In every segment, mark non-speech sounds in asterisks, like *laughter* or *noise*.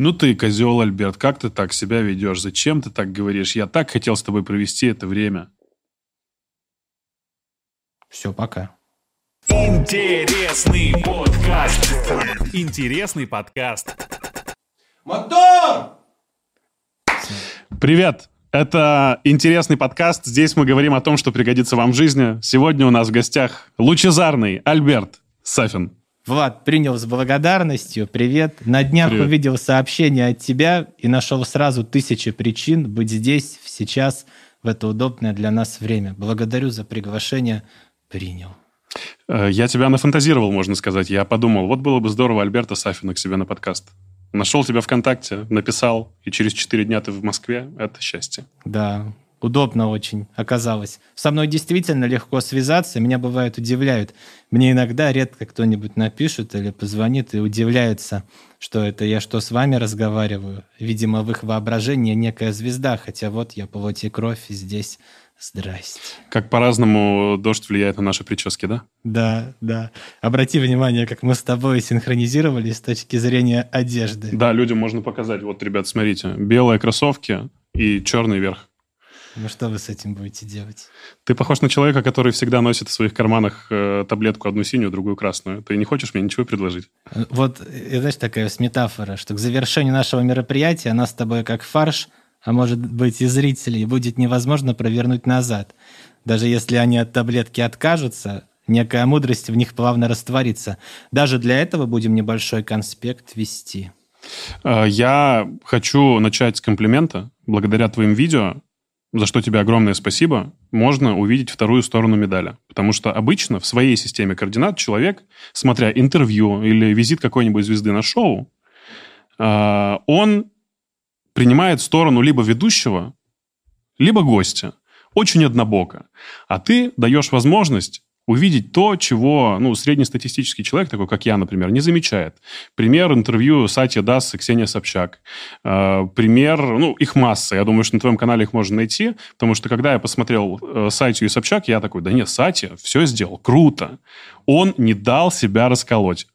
Ну ты козел, Альберт, как ты так себя ведешь? Зачем ты так говоришь? Я так хотел с тобой провести это время. Все, пока. Интересный подкаст. Интересный подкаст. Мотор! Привет! Это интересный подкаст. Здесь мы говорим о том, что пригодится вам в жизни. Сегодня у нас в гостях лучезарный Альберт Сафин. Влад, принял с благодарностью. Привет. На днях Привет. увидел сообщение от тебя и нашел сразу тысячи причин быть здесь, сейчас, в это удобное для нас время. Благодарю за приглашение. Принял. Э, Я тебя нафантазировал, можно сказать. Я подумал, вот было бы здорово Альберта Сафина к себе на подкаст. Нашел тебя ВКонтакте, написал, и через 4 дня ты в Москве. Это счастье. Да, удобно очень оказалось. Со мной действительно легко связаться. Меня бывает удивляют. Мне иногда редко кто-нибудь напишет или позвонит и удивляется, что это я что с вами разговариваю. Видимо, в их воображении некая звезда, хотя вот я плоть и кровь здесь. Здрасте. Как по-разному дождь влияет на наши прически, да? Да, да. Обрати внимание, как мы с тобой синхронизировались с точки зрения одежды. Да, людям можно показать. Вот, ребят, смотрите. Белые кроссовки и черный верх. Ну что вы с этим будете делать? Ты похож на человека, который всегда носит в своих карманах э, таблетку одну синюю, другую красную. Ты не хочешь мне ничего предложить? Вот, э, знаешь, такая метафора, что к завершению нашего мероприятия нас с тобой как фарш, а может быть и зрителей, будет невозможно провернуть назад. Даже если они от таблетки откажутся, некая мудрость в них плавно растворится. Даже для этого будем небольшой конспект вести. Э, Я хочу начать с комплимента. Благодаря твоим видео, за что тебе огромное спасибо, можно увидеть вторую сторону медали. Потому что обычно в своей системе координат человек, смотря интервью или визит какой-нибудь звезды на шоу, э, он принимает сторону либо ведущего, либо гостя. Очень однобоко. А ты даешь возможность увидеть то, чего ну, среднестатистический человек, такой как я, например, не замечает. Пример интервью Сатья Дас и Ксения Собчак. Э, пример, ну, их масса. Я думаю, что на твоем канале их можно найти, потому что когда я посмотрел э, Сатью и Собчак, я такой, да нет, Сатья все сделал, круто. Он не дал себя расколоть.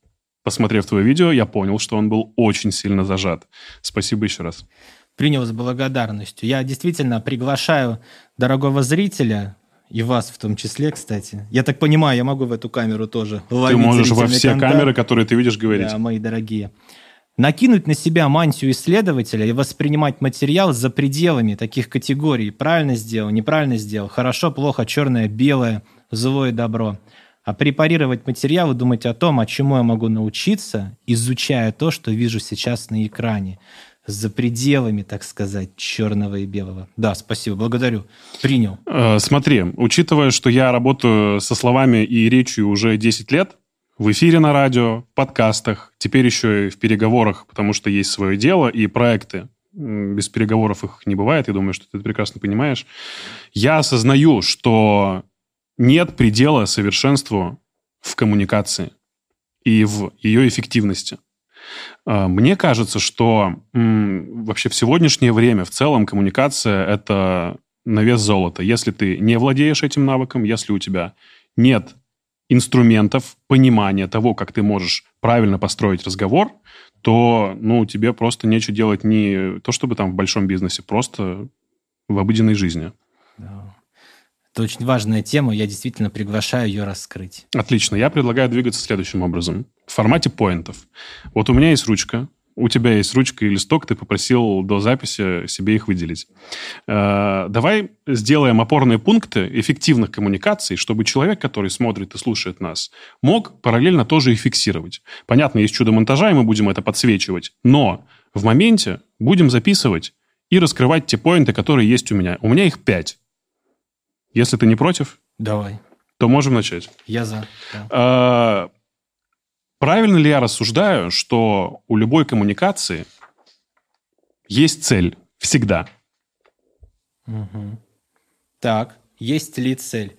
Посмотрев твое видео, я понял, что он был очень сильно зажат. Спасибо еще раз. Принял с благодарностью. Я действительно приглашаю дорогого зрителя, и вас в том числе, кстати. Я так понимаю, я могу в эту камеру тоже Ты можешь во все контакт. камеры, которые ты видишь, говорить. Да, мои дорогие. Накинуть на себя мантию исследователя и воспринимать материал за пределами таких категорий. Правильно сделал, неправильно сделал, хорошо, плохо, черное, белое, зло и добро. А препарировать материал и думать о том, о чему я могу научиться, изучая то, что вижу сейчас на экране. За пределами, так сказать, черного и белого. Да, спасибо, благодарю. Принял. Э, Смотри, учитывая, что я работаю со словами и речью уже 10 лет, в эфире на радио, подкастах, теперь еще и в переговорах, потому что есть свое дело и проекты. Без переговоров их не бывает, я думаю, что ты это прекрасно понимаешь. Я осознаю, что нет предела совершенству в коммуникации и в ее эффективности. Э, Мне кажется, что вообще в сегодняшнее время в целом коммуникация – это на вес золота. Если ты не владеешь этим навыком, если у тебя нет инструментов, понимания того, как ты можешь правильно построить разговор, то ну, тебе просто нечего делать не то чтобы там в большом бизнесе, просто в обыденной жизни. Это очень важная тема, я действительно приглашаю ее раскрыть. Отлично. Я предлагаю двигаться следующим образом. В формате поинтов. Вот у меня есть ручка, у тебя есть ручка и листок, ты попросил до записи себе их выделить. Э, Давай сделаем опорные пункты эффективных коммуникаций, чтобы человек, который смотрит и слушает нас, мог параллельно тоже их фиксировать. Понятно, есть чудо монтажа, и мы будем это подсвечивать, но в моменте будем записывать и раскрывать те поинты, которые есть у меня. У меня их пять. Если ты не против, Давай, то можем начать. я за. да. А, Правильно ли я рассуждаю, что у любой коммуникации есть цель всегда? Мгм. Так, есть ли цель?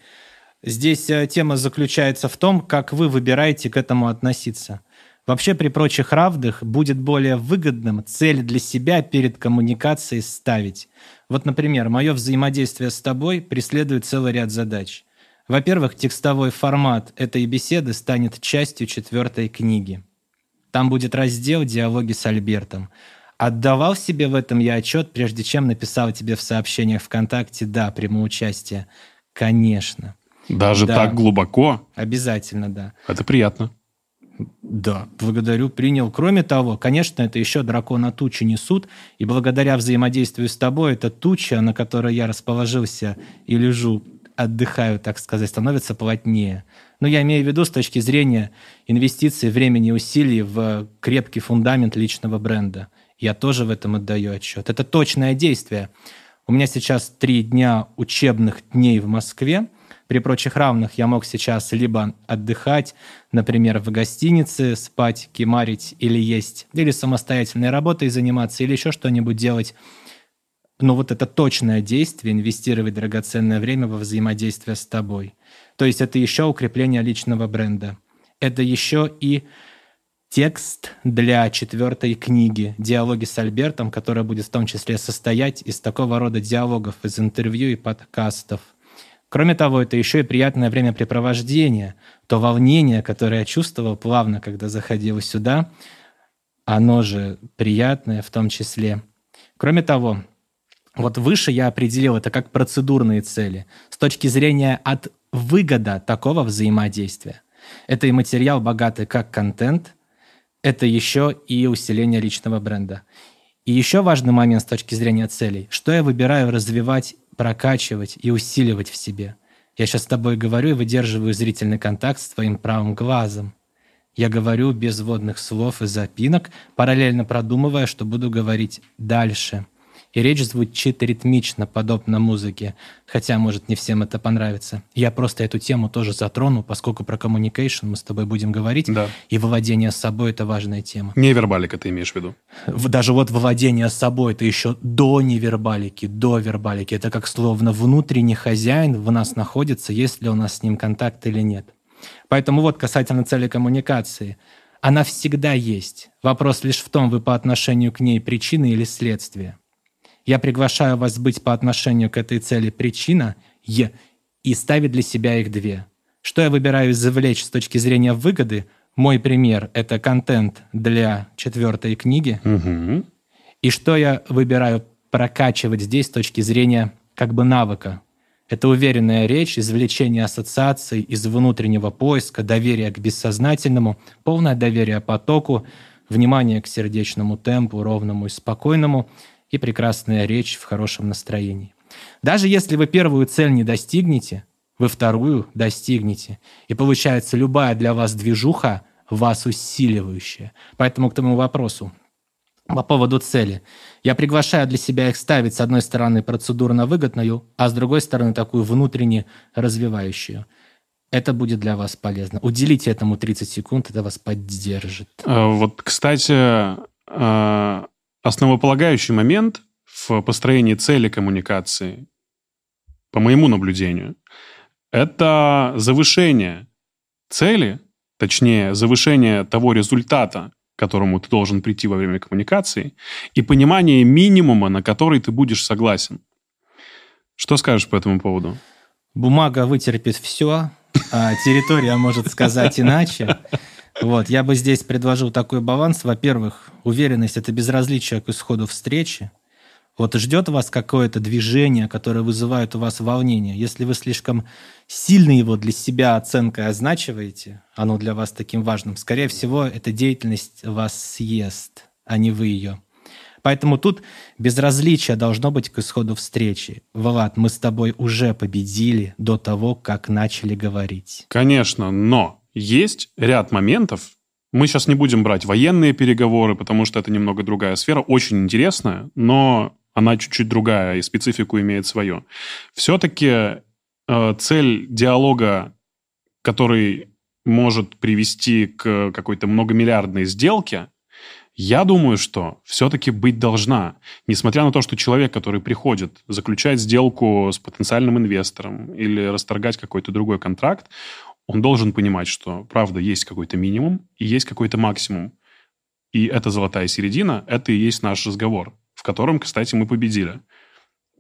Здесь э, тема заключается в том, как вы выбираете к этому относиться. Вообще, при прочих равных будет более выгодным цель для себя перед коммуникацией ставить. Вот, например, мое взаимодействие с тобой преследует целый ряд задач. Во-первых, текстовой формат этой беседы станет частью четвертой книги. Там будет раздел «Диалоги с Альбертом». Отдавал себе в этом я отчет, прежде чем написал тебе в сообщениях ВКонтакте «Да, приму участие». Конечно. Даже Да. так глубоко? Обязательно, да. Это приятно. Да, благодарю, принял. Кроме того, конечно, это еще дракона тучи несут, и благодаря взаимодействию с тобой, эта туча, на которой я расположился и лежу, отдыхаю, так сказать, становится плотнее. Но я имею в виду с точки зрения инвестиций, времени и усилий в крепкий фундамент личного бренда. Я тоже в этом отдаю отчет. Это точное действие. У меня сейчас три дня учебных дней в Москве. При прочих равных я мог сейчас либо отдыхать, например, в гостинице, спать, кемарить или есть, или самостоятельной работой заниматься, или еще что-нибудь делать. Но вот это точное действие, инвестировать драгоценное время во взаимодействие с тобой. То есть это еще укрепление личного бренда. Это еще и текст для четвертой книги «Диалоги с Альбертом», которая будет в том числе состоять из такого рода диалогов, из интервью и подкастов. Кроме того, это еще и приятное времяпрепровождение. То волнение, которое я чувствовал плавно, когда заходил сюда, оно же приятное в том числе. Кроме того, вот выше я определил это как процедурные цели с точки зрения от выгода такого взаимодействия. Это и материал богатый как контент, это еще и усиление личного бренда. И еще важный момент с точки зрения целей. Что я выбираю развивать, прокачивать и усиливать в себе? Я сейчас с тобой говорю и выдерживаю зрительный контакт с твоим правым глазом. Я говорю без вводных слов и запинок, параллельно продумывая, что буду говорить дальше. И речь звучит ритмично, подобно музыке, хотя, может, не всем это понравится. Я просто эту тему тоже затрону, поскольку про communication мы с тобой будем говорить, Да. и выводение с собой — это важная тема. Невербалика ты имеешь в виду? Даже вот выводение с собой это еще до невербалики, до вербалики. Это как словно внутренний хозяин в нас находится, есть ли у нас с ним контакт или нет. Поэтому вот касательно цели коммуникации. Она всегда есть. Вопрос лишь в том, вы по отношению к ней причина или следствие. Я приглашаю вас быть по отношению к этой цели причина е, и ставить для себя их две. Что я выбираю извлечь с точки зрения выгоды? Мой пример — это контент для четвертой книги. Угу. И что я выбираю прокачивать здесь с точки зрения как бы навыка? Это уверенная речь, извлечение ассоциаций из внутреннего поиска, доверие к бессознательному, полное доверие потоку, внимание к сердечному темпу, ровному и спокойному, и прекрасная речь в хорошем настроении. Даже если вы первую цель не достигнете, вы вторую достигнете. И получается любая для вас движуха вас усиливающая. Поэтому к тому вопросу, по поводу цели. Я приглашаю для себя их ставить, с одной стороны, процедурно выгодную, а с другой стороны, такую внутренне развивающую. Это будет для вас полезно. Уделите этому 30 секунд, это вас поддержит. Э, Вот, кстати, э, основополагающий момент в построении цели коммуникации, по моему наблюдению, это завышение цели, точнее, завышение того результата, к которому ты должен прийти во время коммуникации, и понимание минимума, на который ты будешь согласен. Что скажешь по этому поводу? Бумага вытерпит все, а территория может сказать иначе. Вот, я бы здесь предложил такой баланс. Во-первых, уверенность – это безразличие к исходу встречи. Вот ждет вас какое-то движение, которое вызывает у вас волнение. Если вы слишком сильно его для себя оценкой означиваете, оно для вас таким важным, скорее всего, эта деятельность вас съест, а не вы ее. Поэтому тут безразличие должно быть к исходу встречи. Влад, мы с тобой уже победили до того, как начали говорить. Конечно, но есть ряд моментов. Мы сейчас не будем брать военные переговоры, потому что это немного другая сфера, очень интересная, но она чуть-чуть другая и специфику имеет свою. Все-таки э, цель диалога, который может привести к какой-то многомиллиардной сделке, я думаю, что все-таки быть должна. Несмотря на то, что человек, который приходит заключать сделку с потенциальным инвестором или расторгать какой-то другой контракт, он должен понимать, что, правда, есть какой-то минимум и есть какой-то максимум. И эта золотая середина, это и есть наш разговор, в котором, кстати, мы победили.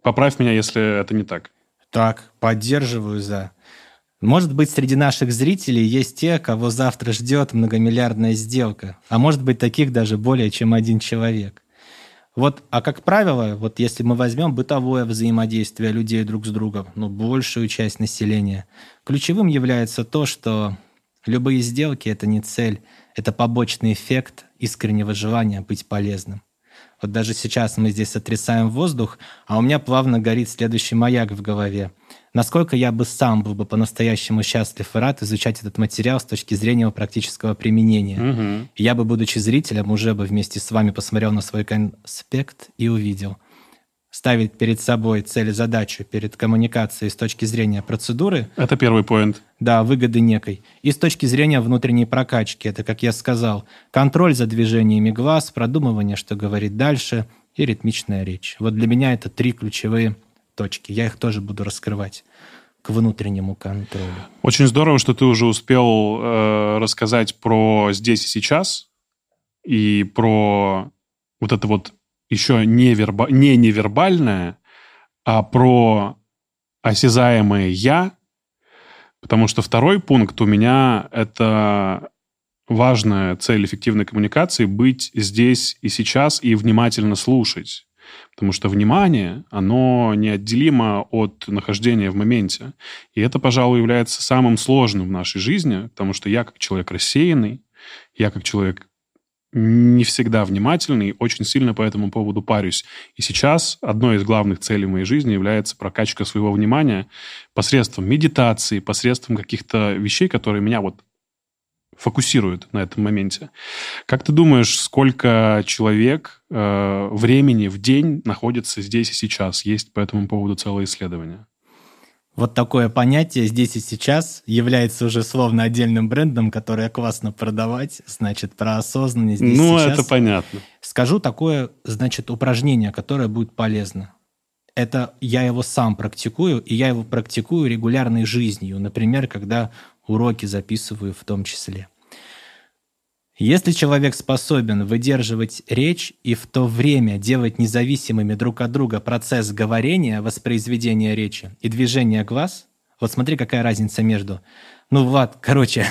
Поправь меня, если это не так. Так, поддерживаю за. Может быть, среди наших зрителей есть те, кого завтра ждет многомиллиардная сделка. А может быть, таких даже более чем один человек. Вот, а как правило, вот если мы возьмем бытовое взаимодействие людей друг с другом, ну, большую часть населения, ключевым является то, что любые сделки — это не цель, это побочный эффект искреннего желания быть полезным. Вот даже сейчас мы здесь сотрясаем воздух, а у меня плавно горит следующий маяк в голове. Насколько я бы сам был бы по-настоящему счастлив и рад изучать этот материал с точки зрения его практического применения. Угу. Я бы, будучи зрителем, уже бы вместе с вами посмотрел на свой конспект и увидел – ставить перед собой цель и задачу перед коммуникацией с точки зрения процедуры. Это первый поинт. Да, выгоды некой. И с точки зрения внутренней прокачки, это, как я сказал, контроль за движениями глаз, продумывание, что говорить дальше, и ритмичная речь. Вот для меня это три ключевые точки. Я их тоже буду раскрывать к внутреннему контролю. Очень здорово, что ты уже успел э, рассказать про здесь и сейчас и про вот это вот еще не, верба, не невербальное, а про осязаемое «я», потому что второй пункт у меня — это важная цель эффективной коммуникации — быть здесь и сейчас и внимательно слушать. Потому что внимание, оно неотделимо от нахождения в моменте. И это, пожалуй, является самым сложным в нашей жизни, потому что я как человек рассеянный, я как человек не всегда внимательный, очень сильно по этому поводу парюсь. И сейчас одной из главных целей моей жизни является прокачка своего внимания посредством медитации, посредством каких-то вещей, которые меня вот фокусируют на этом моменте. Как ты думаешь, сколько человек э, времени в день находится здесь и сейчас? Есть по этому поводу целое исследование. Вот такое понятие здесь и сейчас является уже словно отдельным брендом, который классно продавать, значит, про осознанность здесь Ну, сейчас. это понятно. Скажу такое, значит, упражнение, которое будет полезно. Это я его сам практикую, и я его практикую регулярной жизнью. Например, когда уроки записываю в том числе. Если человек способен выдерживать речь и в то время делать независимыми друг от друга процесс говорения, воспроизведения речи и движения глаз, вот смотри, какая разница между... Ну, Влад, *laughs* короче,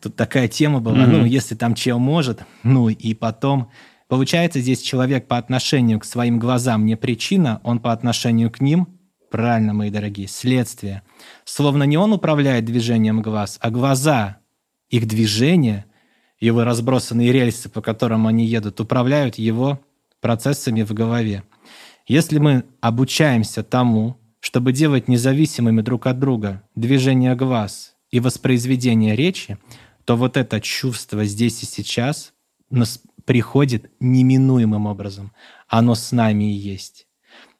тут такая тема была, mm-hmm. ну, если там чел может, ну, и потом... Получается, здесь человек по отношению к своим глазам не причина, он по отношению к ним, правильно, мои дорогие, следствие. Словно не он управляет движением глаз, а глаза, их движение — его разбросанные рельсы, по которым они едут, управляют его процессами в голове. Если мы обучаемся тому, чтобы делать независимыми друг от друга движение глаз и воспроизведение речи, то вот это чувство здесь и сейчас нас приходит неминуемым образом. Оно с нами и есть.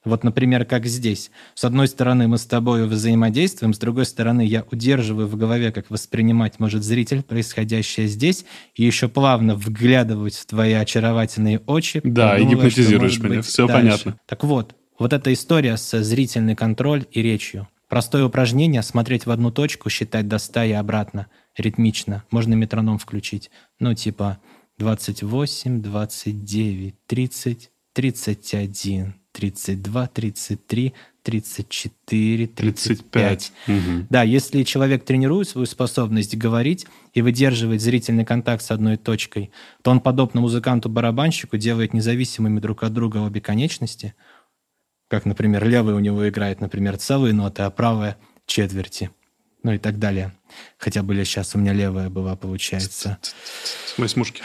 Вот, например, как здесь. С одной стороны, мы с тобой взаимодействуем, с другой стороны, я удерживаю в голове, как воспринимать может зритель происходящее здесь, и еще плавно вглядываюсь в твои очаровательные очи. Да, и гипнотизируешь меня, все дальше. понятно. Так вот, вот эта история с зрительный контроль и речью. Простое упражнение — смотреть в одну точку, считать до 100 и обратно, ритмично. Можно метроном включить. Ну, типа 28, 29, 30, 31, 32, 33, 34, 35. 35. Угу. Да, если человек тренирует свою способность говорить и выдерживать зрительный контакт с одной точкой, то он, подобно музыканту-барабанщику, делает независимыми друг от друга обе конечности, как, например, левая у него играет, например, целые ноты, а правая — четверти, ну и так далее. Хотя были сейчас у меня левая была, получается. Восьмушки.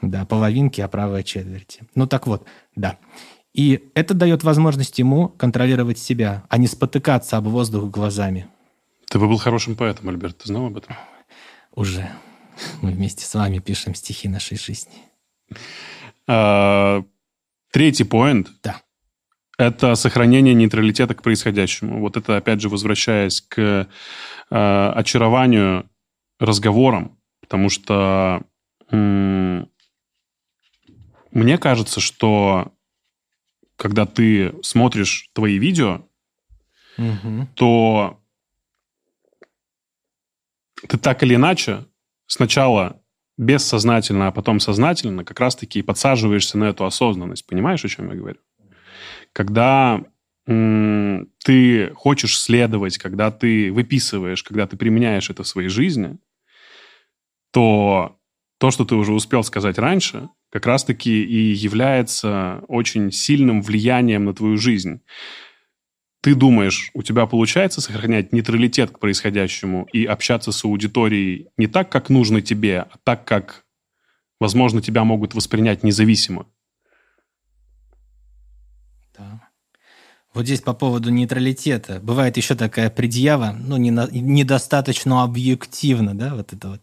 Да, половинки, а правая четверти. Ну так вот, да. И это дает возможность ему контролировать себя, а не спотыкаться об воздух глазами. Ты бы был хорошим поэтом, Альберт. Ты знал об этом? Уже. Мы вместе с вами пишем стихи нашей жизни. А, третий поинт. Да. Это сохранение нейтралитета к происходящему. Вот это, опять же, возвращаясь к э, очарованию разговором, потому что м- мне кажется, что когда ты смотришь твои видео, угу. то ты так или иначе сначала бессознательно, а потом сознательно как раз-таки подсаживаешься на эту осознанность. Понимаешь, о чем я говорю? Когда м- ты хочешь следовать, когда ты выписываешь, когда ты применяешь это в своей жизни, то то, что ты уже успел сказать раньше, как раз-таки и является очень сильным влиянием на твою жизнь. Ты думаешь, у тебя получается сохранять нейтралитет к происходящему и общаться с аудиторией не так, как нужно тебе, а так, как, возможно, тебя могут воспринять независимо? Да. Вот здесь по поводу нейтралитета. Бывает еще такая предъява, ну, не на, недостаточно объективно, да, вот это вот.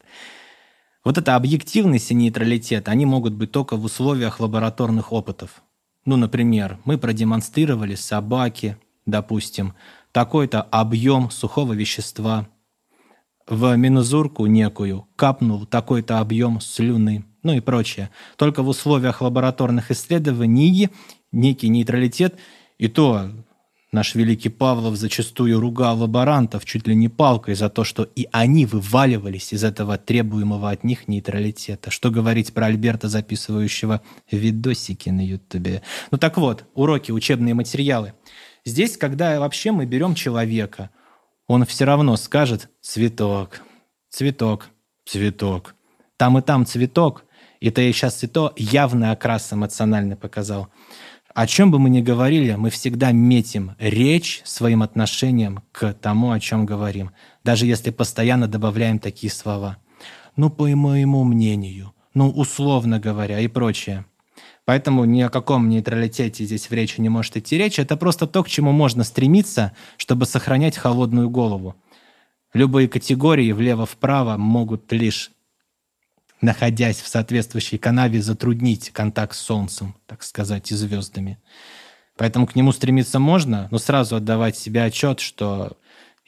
Вот эта объективность и нейтралитет, они могут быть только в условиях лабораторных опытов. Ну, например, мы продемонстрировали собаке, допустим, такой-то объем сухого вещества, в мензурку некую капнул такой-то объем слюны, ну и прочее. Только в условиях лабораторных исследований некий нейтралитет, и то Наш великий Павлов зачастую ругал лаборантов чуть ли не палкой за то, что и они вываливались из этого требуемого от них нейтралитета. Что говорить про Альберта, записывающего видосики на Ютубе. Ну так вот, уроки, учебные материалы. Здесь, когда вообще мы берем человека, он все равно скажет «цветок, цветок, цветок». Там и там цветок, и я сейчас и то явный окрас эмоциональный показал – о чем бы мы ни говорили, мы всегда метим речь своим отношением к тому, о чем говорим, даже если постоянно добавляем такие слова. Ну, по моему мнению, ну, условно говоря и прочее. Поэтому ни о каком нейтралитете здесь в речи не может идти речь. Это просто то, к чему можно стремиться, чтобы сохранять холодную голову. Любые категории влево-вправо могут лишь находясь в соответствующей канаве, затруднить контакт с Солнцем, так сказать, и звездами. Поэтому к нему стремиться можно, но сразу отдавать себе отчет, что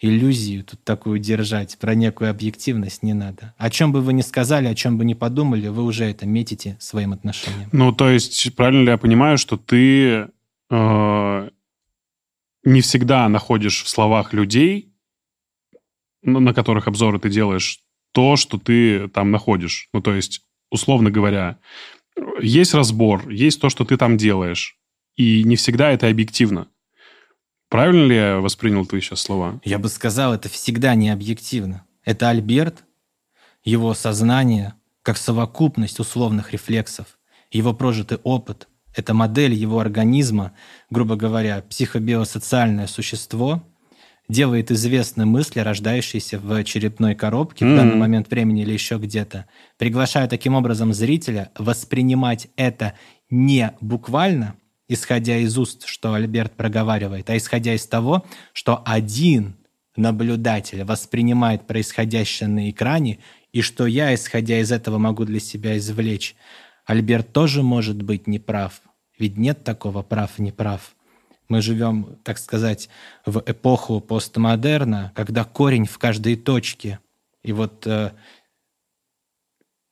иллюзию тут такую держать, про некую объективность не надо. О чем бы вы ни сказали, о чем бы ни подумали, вы уже это метите своим отношением. Ну, то есть, правильно ли я понимаю, что ты э, не всегда находишь в словах людей, на которых обзоры ты делаешь, то, что ты там находишь. Ну, то есть, условно говоря, есть разбор, есть то, что ты там делаешь. И не всегда это объективно. Правильно ли я воспринял твои сейчас слова? Я бы сказал, это всегда не объективно. Это Альберт, его сознание, как совокупность условных рефлексов, его прожитый опыт, это модель его организма, грубо говоря, психобиосоциальное существо, делает известны мысли, рождающиеся в черепной коробке mm-hmm. в данный момент времени или еще где-то, приглашая таким образом зрителя воспринимать это не буквально, исходя из уст, что Альберт проговаривает, а исходя из того, что один наблюдатель воспринимает происходящее на экране, и что я, исходя из этого, могу для себя извлечь. Альберт тоже может быть неправ, ведь нет такого прав-неправ. Мы живем, так сказать, в эпоху постмодерна, когда корень в каждой точке. И вот э,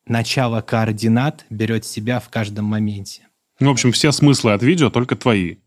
начало координат берет себя в каждом моменте. Ну, в общем, все смыслы от видео только твои.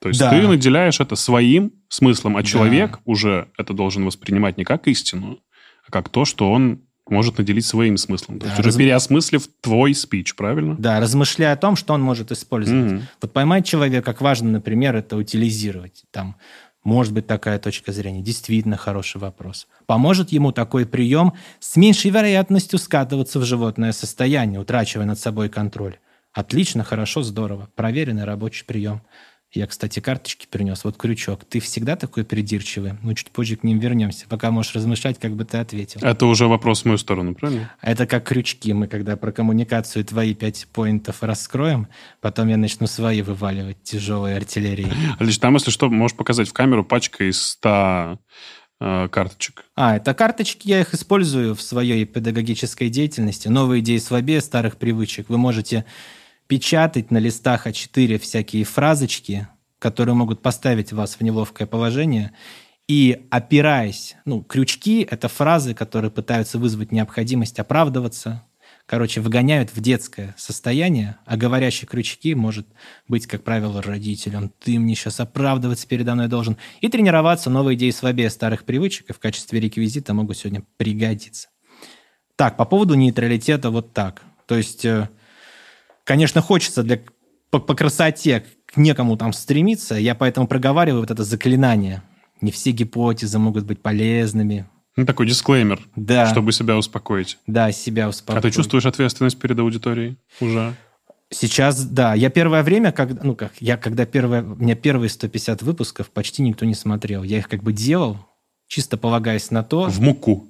То есть да. ты наделяешь это своим смыслом, а человек да. уже это должен воспринимать не как истину, а как то, что он может наделить своим смыслом. Да, То есть раз... уже переосмыслив твой спич, правильно? Да, размышляя о том, что он может использовать. Угу. Вот поймать человека, как важно, например, это утилизировать. Там может быть такая точка зрения. Действительно хороший вопрос. Поможет ему такой прием с меньшей вероятностью скатываться в животное состояние, утрачивая над собой контроль. Отлично, хорошо, здорово. Проверенный рабочий прием. Я, кстати, карточки принес. Вот крючок. Ты всегда такой придирчивый? Мы чуть позже к ним вернемся. Пока можешь размышлять, как бы ты ответил. Это уже вопрос в мою сторону, правильно? Это как крючки. Мы когда про коммуникацию твои пять поинтов раскроем, потом я начну свои вываливать тяжелой артиллерией. Лишь там, если что, можешь показать в камеру пачка из 100 э, карточек. А, это карточки, я их использую в своей педагогической деятельности. Новые идеи слабее старых привычек. Вы можете печатать на листах А4 всякие фразочки, которые могут поставить вас в неловкое положение, и опираясь, ну, крючки — это фразы, которые пытаются вызвать необходимость оправдываться, короче, выгоняют в детское состояние, а говорящие крючки может быть, как правило, родителем. Ты мне сейчас оправдываться передо мной должен. И тренироваться новые идеи слабее старых привычек и в качестве реквизита могут сегодня пригодиться. Так, по поводу нейтралитета вот так. То есть э, Конечно, хочется для, по, по красоте к некому там стремиться, я поэтому проговариваю вот это заклинание. Не все гипотезы могут быть полезными. Ну, такой дисклеймер, да. чтобы себя успокоить. Да, себя успокоить. А ты чувствуешь ответственность перед аудиторией уже? Сейчас, да. Я первое время, когда, ну как, я когда первое, у меня первые 150 выпусков почти никто не смотрел. Я их как бы делал, чисто полагаясь на то... В муку.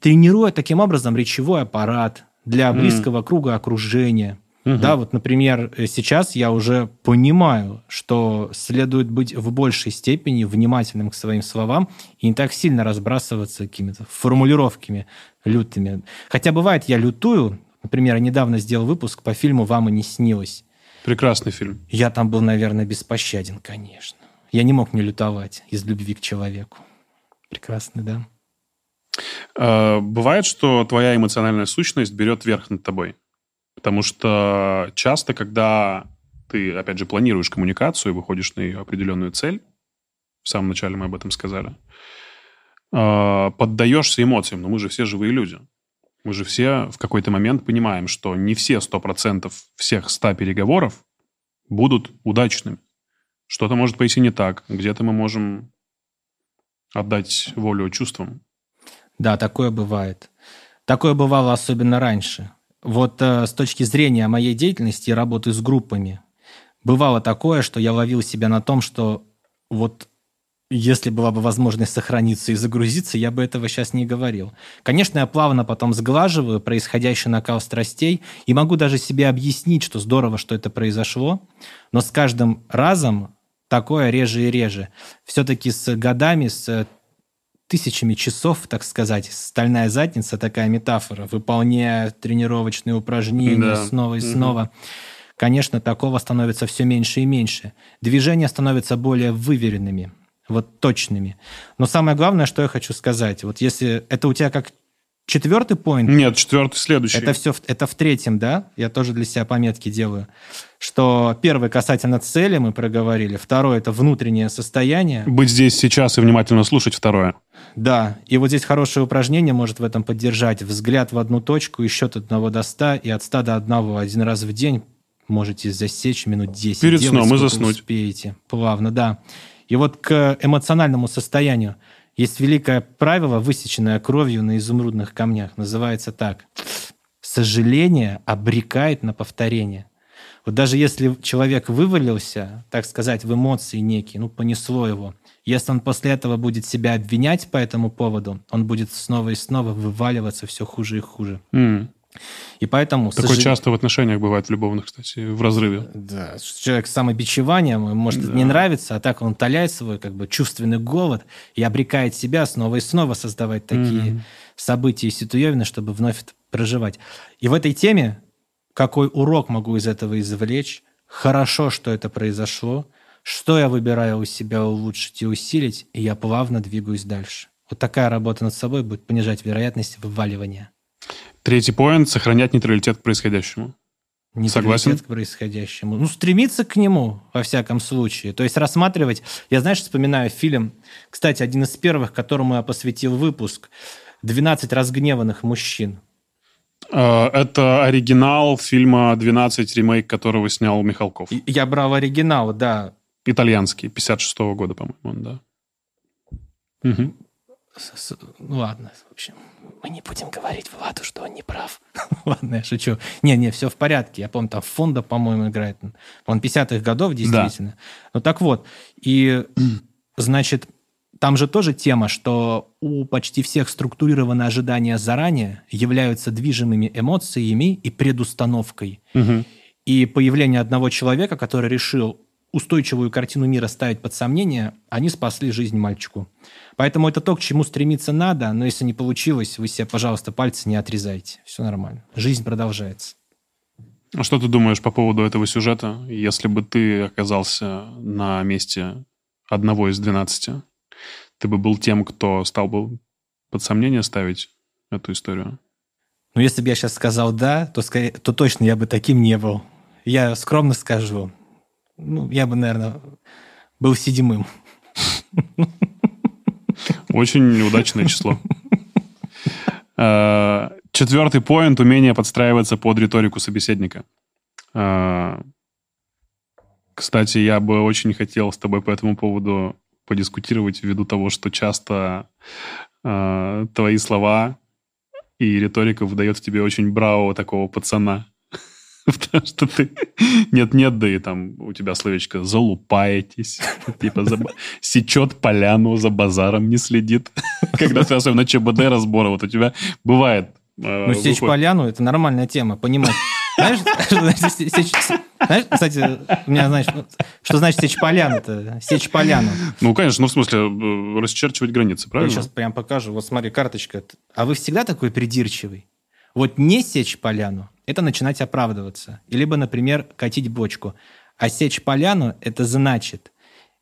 Тренируя таким образом речевой аппарат для близкого mm. круга окружения. Угу. Да, вот, например, э, сейчас я уже понимаю, что следует быть в большей степени внимательным к своим словам и не так сильно разбрасываться какими-то формулировками лютыми. Хотя бывает, я лютую. Например, я недавно сделал выпуск по фильму «Вам и не снилось». Прекрасный фильм. Я там был, наверное, беспощаден, конечно. Я не мог не лютовать из любви к человеку. Прекрасный, да. А, бывает, что твоя эмоциональная сущность берет верх над тобой? Потому что часто, когда ты, опять же, планируешь коммуникацию и выходишь на ее определенную цель, в самом начале мы об этом сказали, а, поддаешься эмоциям, но мы же все живые люди. Мы же все в какой-то момент понимаем, что не все 100% всех 100 переговоров будут удачными. Что-то может пойти не так, где-то мы можем отдать волю чувствам. Да, такое бывает. Такое бывало особенно раньше. Вот э, с точки зрения моей деятельности и работы с группами, бывало такое, что я ловил себя на том, что вот если была бы возможность сохраниться и загрузиться, я бы этого сейчас не говорил. Конечно, я плавно потом сглаживаю происходящий накал страстей и могу даже себе объяснить, что здорово, что это произошло, но с каждым разом такое реже и реже. Все-таки с годами, с тысячами часов, так сказать, стальная задница, такая метафора, выполняя тренировочные упражнения да. снова и снова. Угу. Конечно, такого становится все меньше и меньше. Движения становятся более выверенными, вот точными. Но самое главное, что я хочу сказать, вот если это у тебя как четвертый поинт? Нет, четвертый следующий. Это все, это в третьем, да? Я тоже для себя пометки делаю что первый касательно цели мы проговорили, второе это внутреннее состояние. Быть здесь сейчас и внимательно слушать второе. Да, и вот здесь хорошее упражнение может в этом поддержать. Взгляд в одну точку и счет от 1 до 100, и от 100 до 1 один раз в день можете засечь минут 10. Перед Делать, сном и заснуть. успеете. Плавно, да. И вот к эмоциональному состоянию есть великое правило, высеченное кровью на изумрудных камнях. Называется так. Сожаление обрекает на повторение. Вот даже если человек вывалился, так сказать, в эмоции некие, ну, понесло его, если он после этого будет себя обвинять по этому поводу, он будет снова и снова вываливаться все хуже и хуже. Mm. И поэтому... Такое сожал... часто в отношениях бывает в любовных, кстати, в разрыве. Да, человек с самобичеванием, может, да. не нравится, а так он утоляет свой как бы чувственный голод и обрекает себя снова и снова создавать такие mm события и ситуевины, чтобы вновь это проживать. И в этой теме какой урок могу из этого извлечь, хорошо, что это произошло, что я выбираю у себя улучшить и усилить, и я плавно двигаюсь дальше. Вот такая работа над собой будет понижать вероятность вываливания. Третий поинт – сохранять нейтралитет к происходящему. Нейтралитет Согласен? к происходящему. Ну, стремиться к нему, во всяком случае. То есть рассматривать... Я, знаешь, вспоминаю фильм, кстати, один из первых, которому я посвятил выпуск «12 разгневанных мужчин». Э, это оригинал фильма «12», ремейк которого снял Михалков. Я брал оригинал, да. Итальянский, 56-го года, по-моему, он, да. Угу. Ну ладно, в общем, мы не будем говорить Владу, что он не прав. *laughs* ладно, я шучу. Не-не, все в порядке. Я помню, там Фонда, по-моему, играет. Он 50-х годов, действительно. Да. Ну так вот, и, *clears throat* значит, там же тоже тема, что у почти всех структурированные ожидания заранее являются движимыми эмоциями и предустановкой. Угу. И появление одного человека, который решил устойчивую картину мира ставить под сомнение, они спасли жизнь мальчику. Поэтому это то, к чему стремиться надо, но если не получилось, вы себе, пожалуйста, пальцы не отрезайте. Все нормально. Жизнь продолжается. А что ты думаешь по поводу этого сюжета, если бы ты оказался на месте одного из двенадцати? ты бы был тем, кто стал бы под сомнение ставить эту историю? Ну, если бы я сейчас сказал «да», то, скорее, то точно я бы таким не был. Я скромно скажу. Ну, я бы, наверное, был седьмым. Очень удачное число. А, четвертый поинт – умение подстраиваться под риторику собеседника. А, кстати, я бы очень хотел с тобой по этому поводу подискутировать ввиду того, что часто э, твои слова и риторика выдает в тебе очень бравого такого пацана. *laughs* Потому что ты нет-нет, да и там у тебя словечко «залупаетесь», типа «сечет поляну, за базаром не следит». *laughs* Когда ты особенно ЧБД разбора, вот у тебя бывает... Э, ну, сечь поляну – это нормальная тема, понимать. Знаешь, знаешь, кстати, у меня, знаешь, что значит сечь поляну-то? Сечь поляну. Ну, конечно, ну, в смысле, э, расчерчивать границы, правильно? Я сейчас прям покажу. Вот смотри, карточка. А вы всегда такой придирчивый? Вот не сечь поляну – это начинать оправдываться. Либо, например, катить бочку. А сечь поляну – это значит,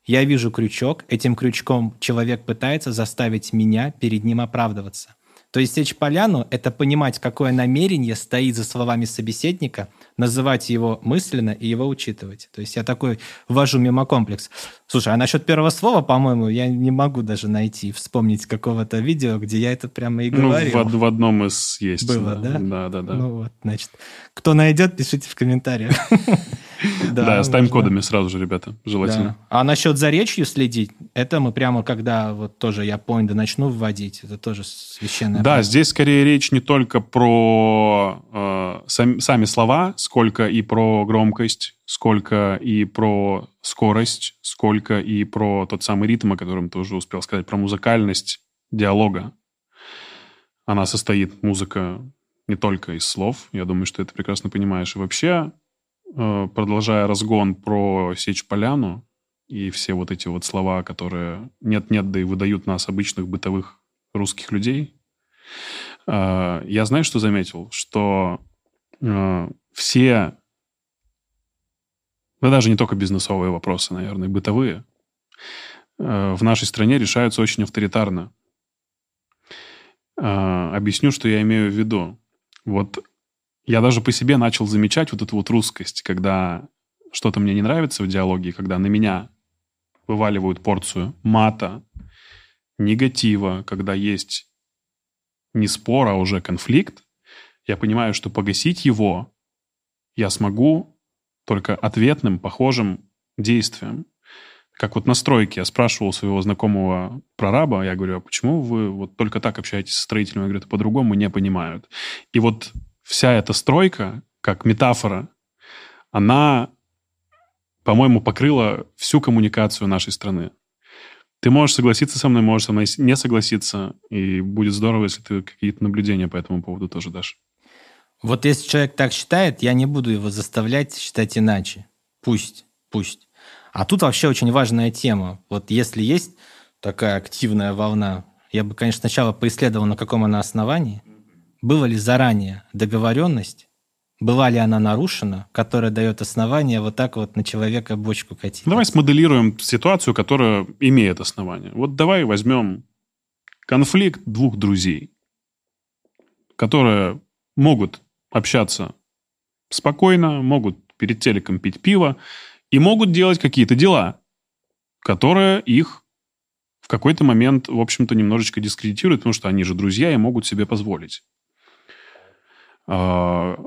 я вижу крючок, этим крючком человек пытается заставить меня перед ним оправдываться. То есть сечь поляну — это понимать, какое намерение стоит за словами собеседника, называть его мысленно и его учитывать. То есть я такой ввожу мемокомплекс. Слушай, а насчет первого слова, по-моему, я не могу даже найти, вспомнить какого-то видео, где я это прямо и говорил. Ну, в, в одном из есть. Было, да? Да, да, да. Ну вот, значит, кто найдет, пишите в комментариях. *laughs* Да, с тайм-кодами сразу же, ребята, желательно. А насчет за речью следить, это мы прямо, когда вот тоже я поинты начну вводить, это тоже священное. Да, здесь скорее речь не только про э, сами слова, сколько и про громкость, сколько и про скорость, сколько и про тот самый ритм, о котором ты уже успел сказать, про музыкальность диалога. Она состоит, музыка, не только из слов. Я думаю, что ты прекрасно понимаешь. И вообще Э, продолжая разгон про сечь поляну и все вот эти вот слова, которые нет-нет, да и выдают нас, обычных бытовых русских людей, э, я знаю, что заметил, что э, все, да даже не только бизнесовые вопросы, наверное, бытовые, в нашей стране решаются очень авторитарно. Объясню, что я имею в виду. Вот я даже по себе начал замечать вот эту вот русскость, когда что-то мне не нравится в диалоге, когда на меня вываливают порцию мата, негатива, когда есть не спор, а уже конфликт, я понимаю, что погасить его я смогу только ответным, похожим действием. Как вот на стройке я спрашивал своего знакомого прораба, я говорю, а почему вы вот только так общаетесь с строителями? Я говорю, это по-другому не понимают. И вот вся эта стройка, как метафора, она, по-моему, покрыла всю коммуникацию нашей страны. Ты можешь согласиться со мной, можешь со мной не согласиться, и будет здорово, если ты какие-то наблюдения по этому поводу тоже дашь. Вот если человек так считает, я не буду его заставлять считать иначе. Пусть, пусть. А тут вообще очень важная тема. Вот если есть такая активная волна, я бы, конечно, сначала поисследовал, на каком она основании – была ли заранее договоренность, была ли она нарушена, которая дает основание вот так вот на человека бочку катить? Давай смоделируем ситуацию, которая имеет основание. Вот давай возьмем конфликт двух друзей, которые могут общаться спокойно, могут перед телеком пить пиво и могут делать какие-то дела, которые их в какой-то момент, в общем-то, немножечко дискредитируют, потому что они же друзья и могут себе позволить. А,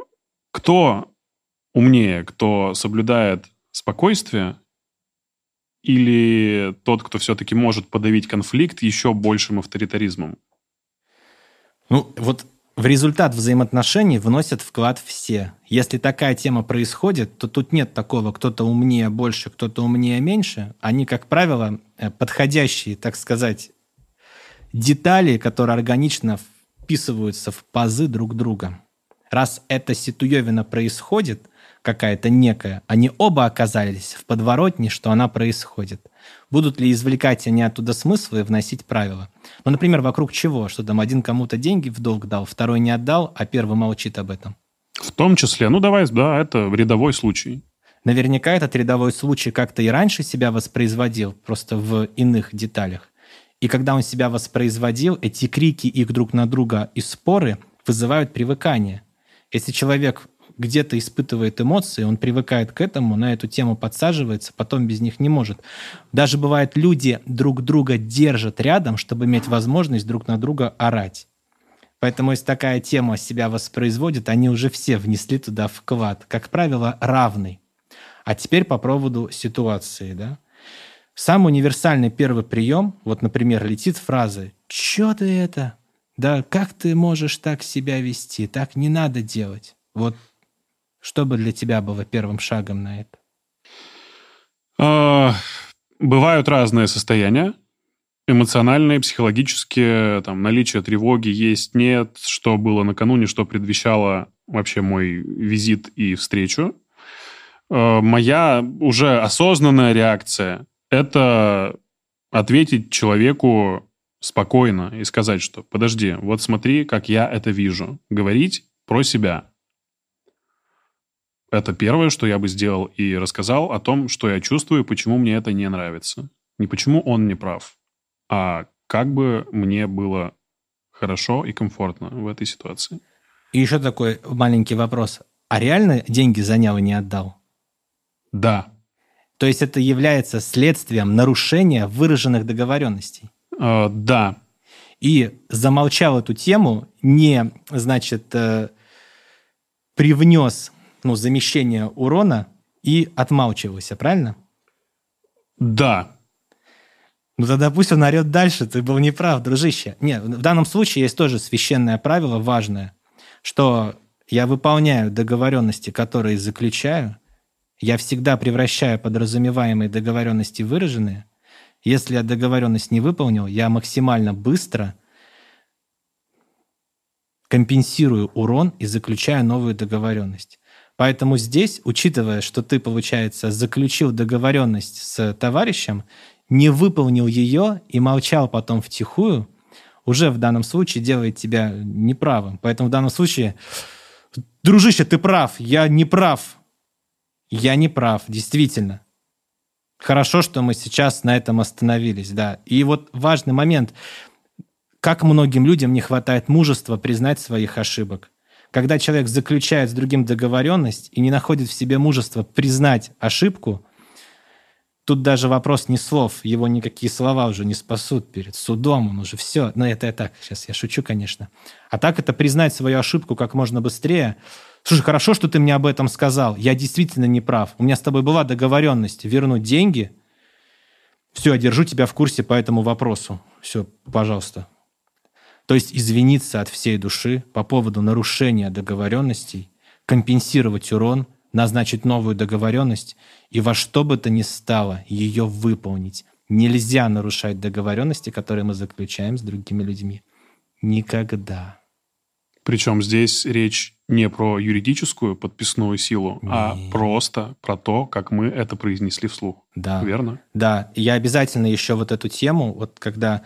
кто умнее, кто соблюдает спокойствие, или тот, кто все-таки может подавить конфликт еще большим авторитаризмом? Ну, вот в результат взаимоотношений вносят вклад все. Если такая тема происходит, то тут нет такого, кто-то умнее больше, кто-то умнее меньше. Они, как правило, э, подходящие, так сказать, детали, которые органично вписываются в пазы друг друга раз эта ситуевина происходит, какая-то некая, они оба оказались в подворотне, что она происходит. Будут ли извлекать они оттуда смыслы и вносить правила? Ну, например, вокруг чего? Что там один кому-то деньги в долг дал, второй не отдал, а первый молчит об этом. В том числе, ну давай, да, это рядовой случай. Наверняка этот рядовой случай как-то и раньше себя воспроизводил, просто в иных деталях. И когда он себя воспроизводил, эти крики их друг на друга и споры вызывают привыкание – если человек где-то испытывает эмоции, он привыкает к этому, на эту тему подсаживается, потом без них не может. Даже бывает, люди друг друга держат рядом, чтобы иметь возможность друг на друга орать. Поэтому если такая тема себя воспроизводит, они уже все внесли туда вклад. Как правило, равный. А теперь по поводу ситуации. Да? Самый универсальный первый прием, вот, например, летит фраза «Чё ты это? Да как ты можешь так себя вести? Так не надо делать. Вот Что бы для тебя было первым шагом на это? А, бывают разные состояния. Эмоциональные, психологические, там, наличие тревоги есть, нет, что было накануне, что предвещало вообще мой визит и встречу. А, моя уже осознанная реакция – это ответить человеку спокойно и сказать, что подожди, вот смотри, как я это вижу. Говорить про себя. Это первое, что я бы сделал и рассказал о том, что я чувствую, почему мне это не нравится. Не почему он не прав, а как бы мне было хорошо и комфортно в этой ситуации. И еще такой маленький вопрос. А реально деньги занял и не отдал? Да. То есть это является следствием нарушения выраженных договоренностей? Э, да. И замолчал эту тему, не, значит, э, привнес ну, замещение урона и отмалчивался, правильно? Да. Ну тогда пусть он орет дальше, ты был неправ, дружище. Нет, в данном случае есть тоже священное правило важное, что я выполняю договоренности, которые заключаю, я всегда превращаю подразумеваемые договоренности выраженные. Если я договоренность не выполнил, я максимально быстро компенсирую урон и заключаю новую договоренность. Поэтому здесь, учитывая, что ты, получается, заключил договоренность с товарищем, не выполнил ее и молчал потом втихую, уже в данном случае делает тебя неправым. Поэтому в данном случае, дружище, ты прав, я не прав. Я не прав, действительно. Хорошо, что мы сейчас на этом остановились, да. И вот важный момент. Как многим людям не хватает мужества признать своих ошибок. Когда человек заключает с другим договоренность и не находит в себе мужества признать ошибку, тут даже вопрос не слов, его никакие слова уже не спасут перед судом, он уже все. Но это я так, сейчас я шучу, конечно. А так это признать свою ошибку как можно быстрее. Слушай, хорошо, что ты мне об этом сказал. Я действительно не прав. У меня с тобой была договоренность вернуть деньги. Все, я держу тебя в курсе по этому вопросу. Все, пожалуйста, то есть извиниться от всей души по поводу нарушения договоренностей, компенсировать урон, назначить новую договоренность и во что бы то ни стало ее выполнить. Нельзя нарушать договоренности, которые мы заключаем с другими людьми. Никогда. Причем здесь речь не про юридическую подписную силу, Нет. а просто про то, как мы это произнесли вслух. Да. Верно? Да. Я обязательно еще вот эту тему, вот когда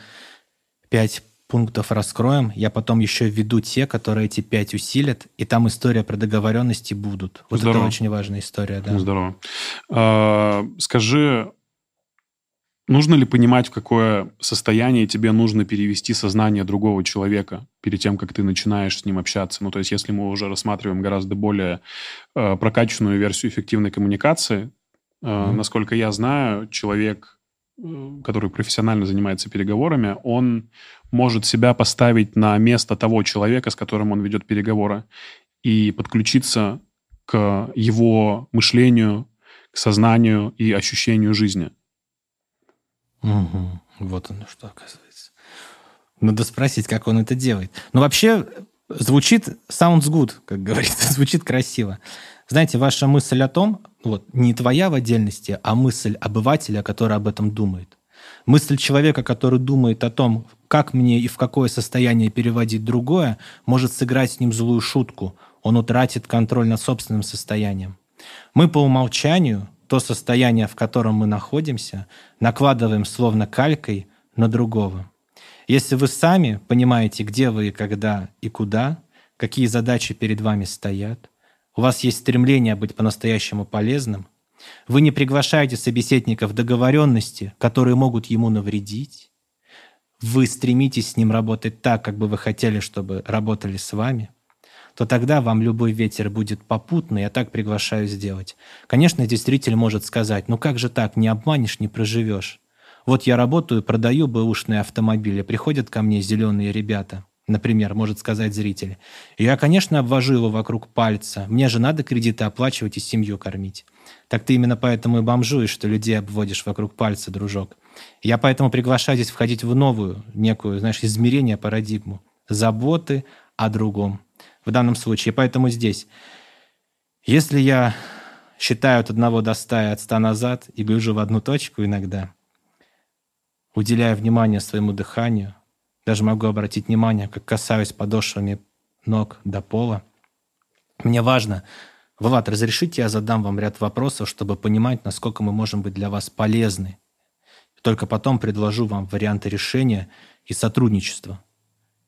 пять пунктов раскроем, я потом еще введу те, которые эти пять усилят, и там история про договоренности будут. Вот Здорово. это очень важная история, да. Здорово. А, скажи, нужно ли понимать, в какое состояние тебе нужно перевести сознание другого человека перед тем, как ты начинаешь с ним общаться? Ну, то есть, если мы уже рассматриваем гораздо более э, прокачанную версию эффективной коммуникации, э, mm-hmm. насколько я знаю, человек который профессионально занимается переговорами, он может себя поставить на место того человека, с которым он ведет переговоры, и подключиться к его мышлению, к сознанию и ощущению жизни. Угу. Вот оно что оказывается. Надо спросить, как он это делает. Но вообще звучит sounds good, как говорится, *laughs* звучит красиво. Знаете, ваша мысль о том, вот, не твоя в отдельности, а мысль обывателя, который об этом думает. Мысль человека, который думает о том, как мне и в какое состояние переводить другое, может сыграть с ним злую шутку. Он утратит контроль над собственным состоянием. Мы по умолчанию то состояние, в котором мы находимся, накладываем словно калькой на другого. Если вы сами понимаете, где вы и когда и куда, какие задачи перед вами стоят, у вас есть стремление быть по-настоящему полезным, вы не приглашаете собеседников в договоренности, которые могут ему навредить, вы стремитесь с ним работать так, как бы вы хотели, чтобы работали с вами, то тогда вам любой ветер будет попутный, я так приглашаю сделать. Конечно, здесь зритель может сказать, ну как же так, не обманешь, не проживешь. Вот я работаю, продаю бэушные автомобили, приходят ко мне зеленые ребята – например, может сказать зритель. Я, конечно, обвожу его вокруг пальца. Мне же надо кредиты оплачивать и семью кормить. Так ты именно поэтому и бомжуешь, что людей обводишь вокруг пальца, дружок. Я поэтому приглашаю здесь входить в новую, некую, знаешь, измерение, парадигму. Заботы о другом. В данном случае. Поэтому здесь Если я считаю от одного до ста и от ста назад и гляжу в одну точку иногда, уделяя внимание своему дыханию, даже могу обратить внимание, как касаюсь подошвами ног до пола. Мне важно, Влад, разрешите я задам вам ряд вопросов, чтобы понимать, насколько мы можем быть для вас полезны. Только потом предложу вам варианты решения и сотрудничества.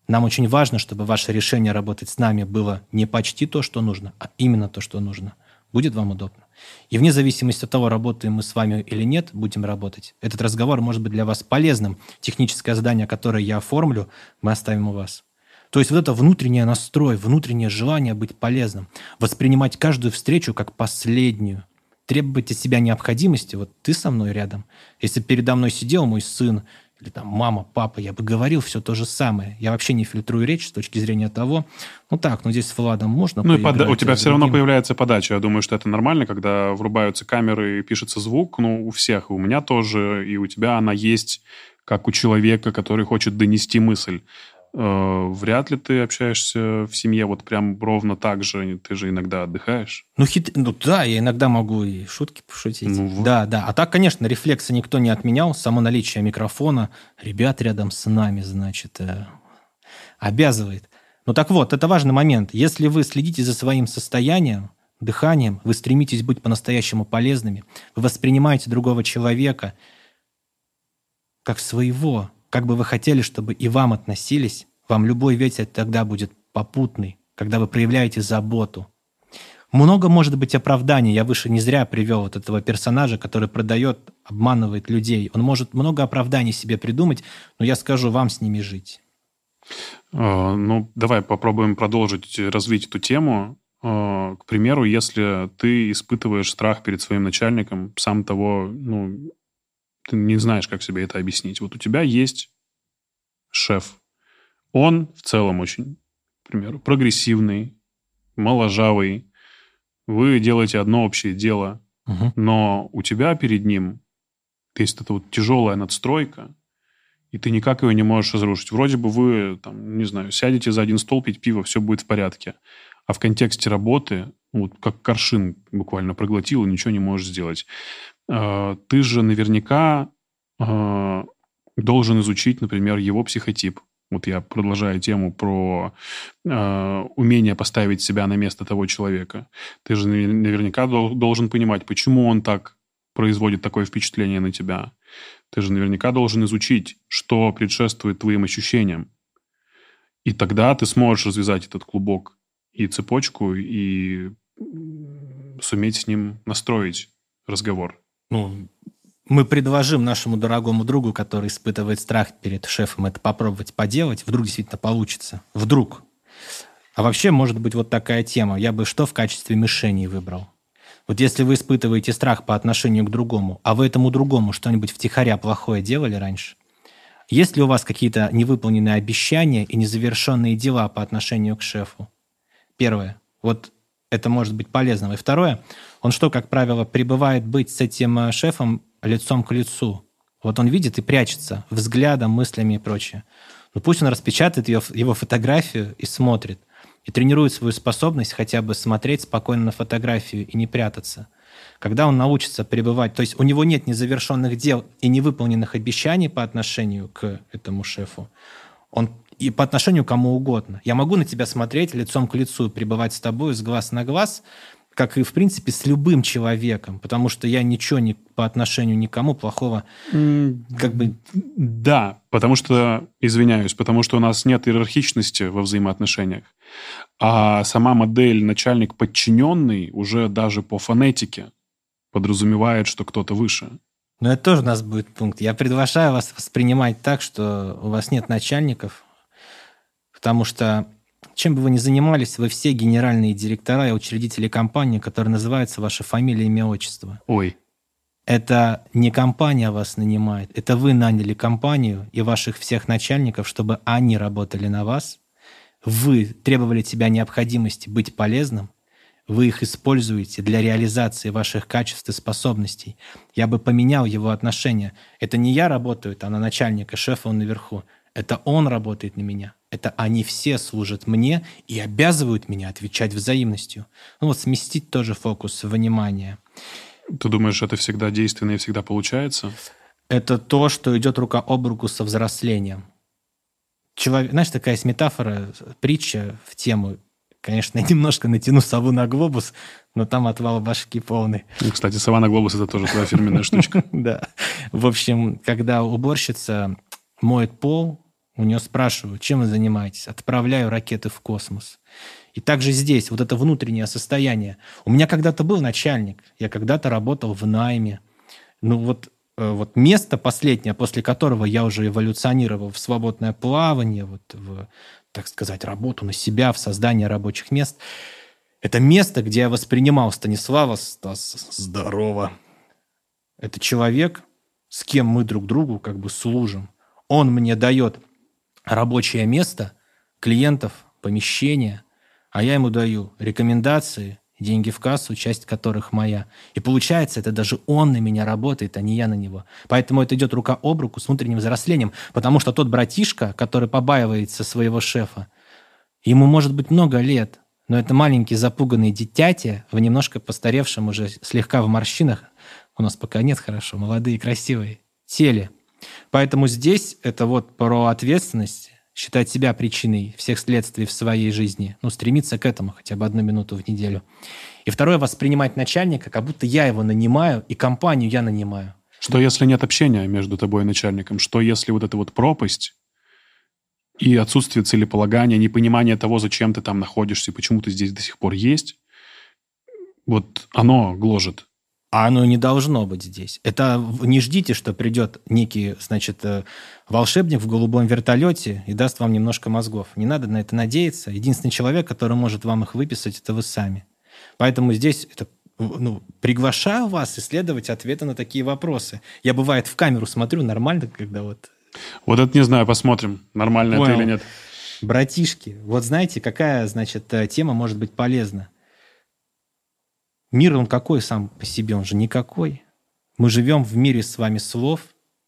Нам очень важно, чтобы ваше решение работать с нами было не почти то, что нужно, а именно то, что нужно. Будет вам удобно. И вне зависимости от того, работаем мы с вами или нет, будем работать. Этот разговор может быть для вас полезным. Техническое задание, которое я оформлю, мы оставим у вас. То есть вот это внутреннее настрой, внутреннее желание быть полезным, воспринимать каждую встречу как последнюю, требовать от себя необходимости, вот ты со мной рядом. Если передо мной сидел мой сын, или там мама, папа, я бы говорил все то же самое. Я вообще не фильтрую речь с точки зрения того, ну так, ну здесь с Владом можно Ну и пода- у тебя все равно появляется подача. Я думаю, что это нормально, когда врубаются камеры и пишется звук. Ну, у всех, и у меня тоже, и у тебя она есть, как у человека, который хочет донести мысль. Э, вряд ли ты общаешься в семье вот прям ровно так же. Ты же иногда отдыхаешь. Ну, хит... ну да, я иногда могу и шутки пошутить. Ну, вот. Да, да. А так, конечно, рефлексы никто не отменял. Само наличие микрофона, ребят рядом с нами, значит, э, обязывает. Ну так вот, это важный момент. Если вы следите за своим состоянием, дыханием, вы стремитесь быть по-настоящему полезными, вы воспринимаете другого человека как своего, как бы вы хотели, чтобы и вам относились, вам любой ветер тогда будет попутный, когда вы проявляете заботу. Много может быть оправданий. Я выше не зря привел вот этого персонажа, который продает, обманывает людей. Он может много оправданий себе придумать, но я скажу вам с ними жить. А, ну, давай попробуем продолжить развить эту тему. А, к примеру, если ты испытываешь страх перед своим начальником, сам того ну, ты не знаешь, как себе это объяснить. Вот у тебя есть шеф. Он в целом очень, к примеру, прогрессивный, моложавый. Вы делаете одно общее дело, угу. но у тебя перед ним есть эта вот тяжелая надстройка, и ты никак ее не можешь разрушить. Вроде бы вы, там, не знаю, сядете за один стол пить пиво, все будет в порядке. А в контексте работы, вот как коршин буквально проглотил и ничего не можешь сделать. А, ты же наверняка а, должен изучить, например, его психотип. Вот я продолжаю тему про э, умение поставить себя на место того человека. Ты же наверняка должен понимать, почему он так производит такое впечатление на тебя. Ты же наверняка должен изучить, что предшествует твоим ощущениям. И тогда ты сможешь развязать этот клубок и цепочку, и суметь с ним настроить разговор. Ну, мы предложим нашему дорогому другу, который испытывает страх перед шефом, это попробовать поделать. Вдруг действительно получится. Вдруг. А вообще, может быть, вот такая тема. Я бы что в качестве мишени выбрал? Вот если вы испытываете страх по отношению к другому, а вы этому другому что-нибудь втихаря плохое делали раньше, есть ли у вас какие-то невыполненные обещания и незавершенные дела по отношению к шефу? Первое. Вот это может быть полезно. И второе, он что, как правило, пребывает быть с этим э, шефом лицом к лицу. Вот он видит и прячется взглядом, мыслями и прочее. Но пусть он распечатает ее, его фотографию и смотрит. И тренирует свою способность хотя бы смотреть спокойно на фотографию и не прятаться. Когда он научится пребывать, то есть у него нет незавершенных дел и невыполненных обещаний по отношению к этому шефу, он и по отношению к кому угодно. Я могу на тебя смотреть лицом к лицу, пребывать с тобой с глаз на глаз, как и, в принципе, с любым человеком, потому что я ничего не по отношению никому плохого как бы... Да, потому что, извиняюсь, потому что у нас нет иерархичности во взаимоотношениях. А сама модель начальник-подчиненный уже даже по фонетике подразумевает, что кто-то выше. Но это тоже у нас будет пункт. Я приглашаю вас воспринимать так, что у вас нет начальников, потому что чем бы вы ни занимались, вы все генеральные директора и учредители компании, которая называется ваша фамилия, имя, отчество. Ой. Это не компания вас нанимает, это вы наняли компанию и ваших всех начальников, чтобы они работали на вас. Вы требовали от себя необходимости быть полезным, вы их используете для реализации ваших качеств и способностей. Я бы поменял его отношение. Это не я работаю, а на начальника, шефа он наверху. Это он работает на меня. Это они все служат мне и обязывают меня отвечать взаимностью. Ну вот сместить тоже фокус внимания. Ты думаешь, это всегда действенно и всегда получается? Это то, что идет рука об руку со взрослением. Человек, знаешь, такая есть метафора, притча в тему. Конечно, *laughs* я немножко натяну сову на глобус, но там отвал башки полный. Ну, кстати, сова на глобус – это тоже твоя фирменная штучка. *laughs* Да. В общем, когда уборщица моет пол, у нее спрашивают, чем вы занимаетесь? Отправляю ракеты в космос. И также здесь, вот это внутреннее состояние. У меня когда-то был начальник, я когда-то работал в найме. Ну вот, э, вот место последнее, после которого я уже эволюционировал в свободное плавание, вот в, так сказать, работу на себя, в создание рабочих мест, это место, где я воспринимал Станислава Стас, здорово. Это человек, с кем мы друг другу как бы служим. Он мне дает рабочее место, клиентов, помещение, а я ему даю рекомендации, деньги в кассу, часть которых моя. И получается, это даже он на меня работает, а не я на него. Поэтому это идет рука об руку с внутренним взрослением, потому что тот братишка, который побаивается своего шефа, ему может быть много лет, но это маленький запуганный дитяти в немножко постаревшем уже слегка в морщинах, у нас пока нет хорошо, молодые, красивые, теле. Поэтому здесь это вот про ответственность, считать себя причиной всех следствий в своей жизни, ну, стремиться к этому хотя бы одну минуту в неделю. И второе, воспринимать начальника, как будто я его нанимаю, и компанию я нанимаю. Что если нет общения между тобой и начальником? Что если вот эта вот пропасть и отсутствие целеполагания, непонимание того, зачем ты там находишься и почему ты здесь до сих пор есть, вот оно гложет. А оно не должно быть здесь. Это не ждите, что придет некий, значит, э, волшебник в голубом вертолете и даст вам немножко мозгов. Не надо на это надеяться. Единственный человек, который может вам их выписать, это вы сами. Поэтому здесь это ну, приглашаю вас исследовать ответы на такие вопросы. Я, бывает, в камеру смотрю, нормально, когда вот... Вот это не знаю, посмотрим, нормально Понял. это или нет. Братишки, вот знаете, какая, значит, э, тема может быть полезна? Мир, он какой сам по себе? Он же никакой. Мы живем в мире с вами слов,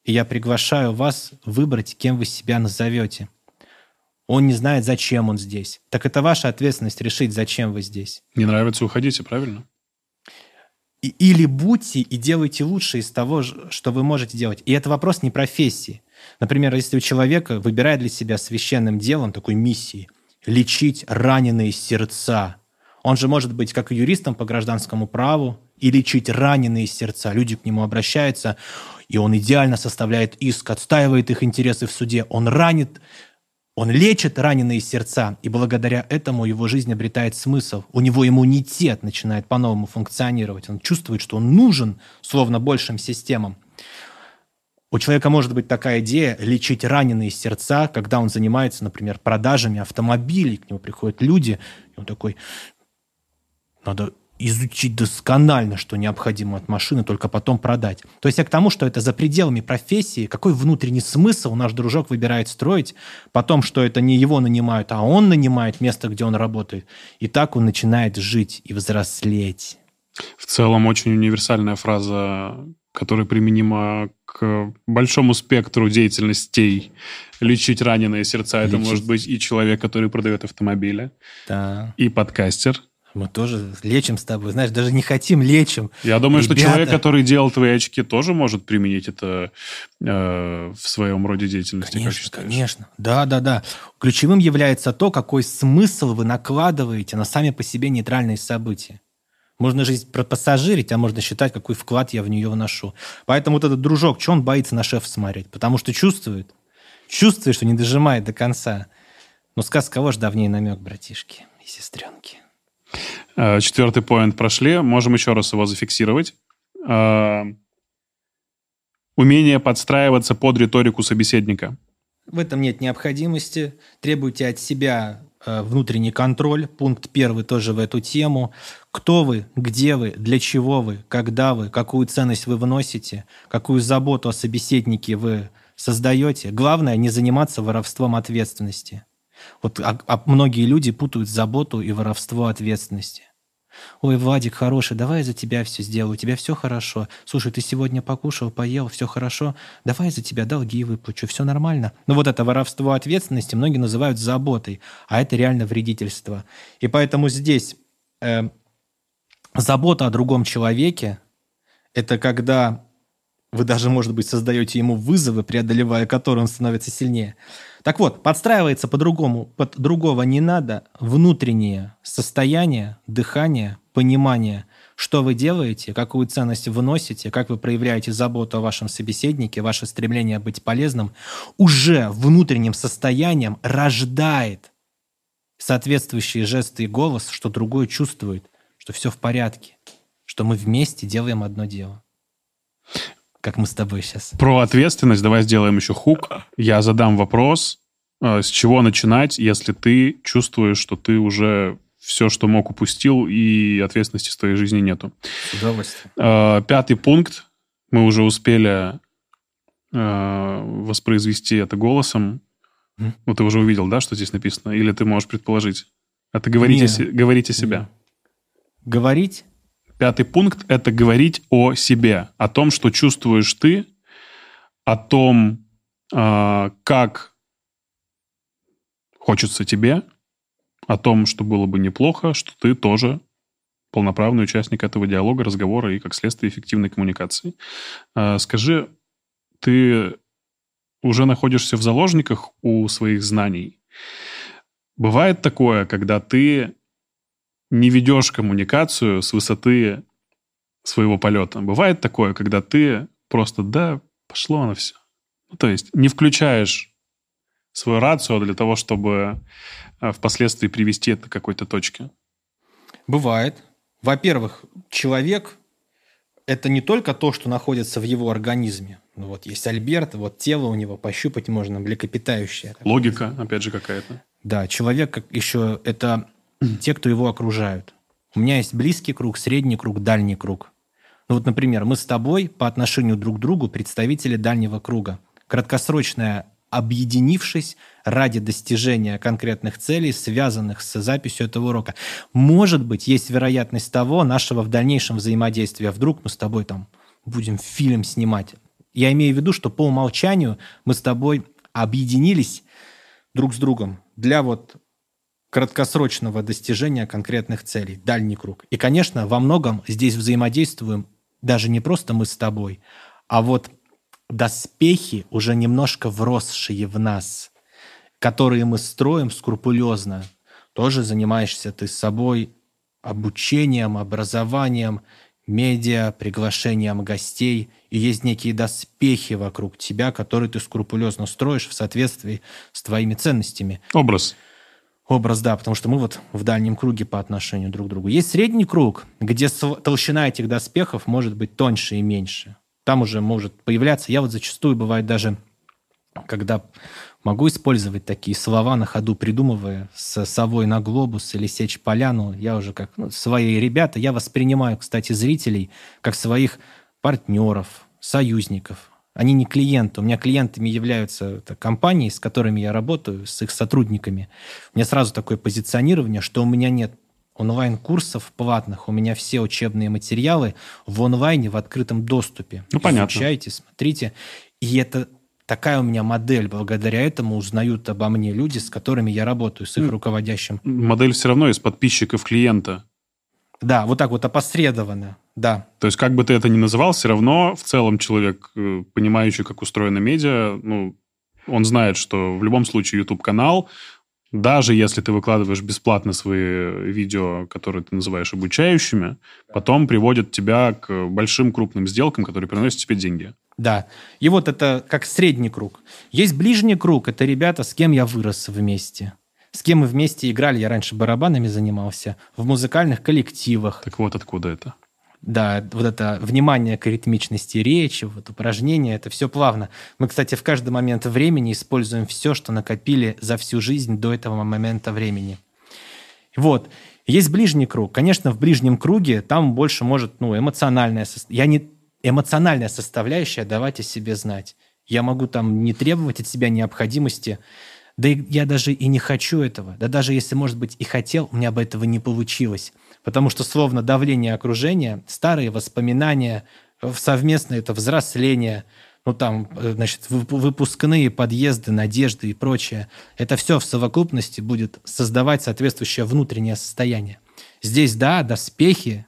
и я приглашаю вас выбрать, кем вы себя назовете. Он не знает, зачем он здесь. Так это ваша ответственность решить, зачем вы здесь. Не нравится, уходите, правильно? И, или будьте и делайте лучше из того, что вы можете делать. И это вопрос не профессии. Например, если у человека выбирает для себя священным делом такой миссии лечить раненые сердца, он же может быть как юристом по гражданскому праву и лечить раненые сердца. Люди к нему обращаются, и он идеально составляет иск, отстаивает их интересы в суде. Он ранит, он лечит раненые сердца, и благодаря этому его жизнь обретает смысл. У него иммунитет начинает по-новому функционировать. Он чувствует, что он нужен, словно большим системам. У человека может быть такая идея лечить раненые сердца, когда он занимается, например, продажами автомобилей. К нему приходят люди, и он такой, надо изучить досконально, что необходимо от машины, только потом продать. То есть я к тому, что это за пределами профессии, какой внутренний смысл наш дружок выбирает строить, потом, что это не его нанимают, а он нанимает место, где он работает. И так он начинает жить и взрослеть. В целом очень универсальная фраза, которая применима к большому спектру деятельностей. Лечить раненые сердца. Лечить. Это может быть и человек, который продает автомобили, да. и подкастер, мы тоже лечим с тобой. Знаешь, даже не хотим, лечим. Я думаю, Ребята... что человек, который делал твои очки, тоже может применить это э, в своем роде деятельности. Конечно, конечно. Да, да, да. Ключевым является то, какой смысл вы накладываете на сами по себе нейтральные события. Можно жизнь пассажирить, а можно считать, какой вклад я в нее вношу. Поэтому вот этот дружок, что он боится на шефа смотреть? Потому что чувствует, чувствует, что не дожимает до конца. Ну, сказ кого ж давнее намек, братишки и сестренки. Э, четвертый поинт прошли. Можем еще раз его зафиксировать. Э, умение подстраиваться под риторику собеседника. В этом нет необходимости. Требуйте от себя э, внутренний контроль. Пункт первый тоже в эту тему. Кто вы, где вы, для чего вы, когда вы, какую ценность вы вносите, какую заботу о собеседнике вы создаете. Главное не заниматься воровством ответственности. Вот а, а многие люди путают заботу и воровство ответственности. Ой, Владик хороший, давай я за тебя все сделаю, у тебя все хорошо. Слушай, ты сегодня покушал, поел, все хорошо, давай я за тебя долги выплачу, все нормально. Ну вот это воровство ответственности многие называют заботой, а это реально вредительство. И поэтому здесь э, забота о другом человеке – это когда вы даже, может быть, создаете ему вызовы, преодолевая которые он становится сильнее. Так вот, подстраивается по-другому, под другого не надо. Внутреннее состояние, дыхание, понимание, что вы делаете, какую ценность вносите, как вы проявляете заботу о вашем собеседнике, ваше стремление быть полезным, уже внутренним состоянием рождает соответствующие жесты и голос, что другой чувствует, что все в порядке, что мы вместе делаем одно дело как мы с тобой сейчас. Про ответственность давай сделаем еще хук. Я задам вопрос, э, с чего начинать, если ты чувствуешь, что ты уже все, что мог, упустил, и ответственности в твоей жизни нету. С удовольствием. Э, пятый пункт. Мы уже успели э, воспроизвести это голосом. Mm. Ну, ты уже увидел, да, что здесь написано? Или ты можешь предположить? Это говорите, говорите себя. Говорить Пятый пункт – это говорить о себе, о том, что чувствуешь ты, о том, а, как хочется тебе, о том, что было бы неплохо, что ты тоже полноправный участник этого диалога, разговора и, как следствие, эффективной коммуникации. А, скажи, ты уже находишься в заложниках у своих знаний. Бывает такое, когда ты не ведешь коммуникацию с высоты своего полета. Бывает такое, когда ты просто, да, пошло на все. Ну, то есть не включаешь свою рацию для того, чтобы э, впоследствии привести это к какой-то точке. Бывает. Во-первых, человек – это не только то, что находится в его организме. Ну, вот есть Альберт, вот тело у него, пощупать можно, млекопитающее. Логика, опять же, какая-то. Да, человек как еще – это *clears throat* те, кто его окружают. У меня есть близкий круг, средний круг, дальний круг. Ну вот, например, мы с тобой по отношению друг к другу представители дальнего круга. Краткосрочная объединившись ради достижения конкретных целей, связанных с записью этого урока. Может быть, есть вероятность того нашего в дальнейшем взаимодействия. Вдруг мы с тобой там будем фильм снимать. Я имею в виду, что по умолчанию мы с тобой объединились друг с другом для вот краткосрочного достижения конкретных целей, дальний круг. И, конечно, во многом здесь взаимодействуем даже не просто мы с тобой, а вот доспехи, уже немножко вросшие в нас, которые мы строим скрупулезно. Тоже занимаешься ты с собой обучением, образованием, медиа, приглашением гостей, и есть некие доспехи вокруг тебя, которые ты скрупулезно строишь в соответствии с твоими ценностями. Образ. Образ, да, потому что мы вот в дальнем круге по отношению друг к другу. Есть средний круг, где толщина этих доспехов может быть тоньше и меньше. Там уже может появляться, я вот зачастую бывает даже, когда могу использовать такие слова на ходу, придумывая с совой на глобус или сечь поляну, я уже как ну, свои ребята, я воспринимаю, кстати, зрителей как своих партнеров, союзников, они не клиенты. У меня клиентами являются это, компании, с которыми я работаю, с их сотрудниками. У меня сразу такое позиционирование, что у меня нет онлайн-курсов платных. У меня все учебные материалы в онлайне, в открытом доступе. Ну, понятно. Изучайте, смотрите. И это такая у меня модель. Благодаря этому узнают обо мне люди, с которыми я работаю, с их руководящим. Модель все равно из подписчиков клиента. Да, вот так вот опосредованно, да. То есть, как бы ты это ни называл, все равно в целом человек, э, понимающий, как устроена медиа, ну, он знает, что в любом случае YouTube-канал, даже если ты выкладываешь бесплатно свои видео, которые ты называешь обучающими, потом приводят тебя к большим крупным сделкам, которые приносят тебе деньги. Да. И вот это как средний круг. Есть ближний круг, это ребята, с кем я вырос вместе с кем мы вместе играли. Я раньше барабанами занимался, в музыкальных коллективах. Так вот откуда это? Да, вот это внимание к ритмичности речи, вот упражнения, это все плавно. Мы, кстати, в каждый момент времени используем все, что накопили за всю жизнь до этого момента времени. Вот. Есть ближний круг. Конечно, в ближнем круге там больше может, ну, эмоциональная, я не эмоциональная составляющая давать о себе знать. Я могу там не требовать от себя необходимости Да и я даже и не хочу этого. Да даже если, может быть, и хотел, у меня бы этого не получилось. Потому что словно давление окружения, старые воспоминания, совместное это взросление, ну там, э, значит, выпускные подъезды, надежды и прочее, это все в совокупности будет создавать соответствующее внутреннее состояние. Здесь, да, доспехи,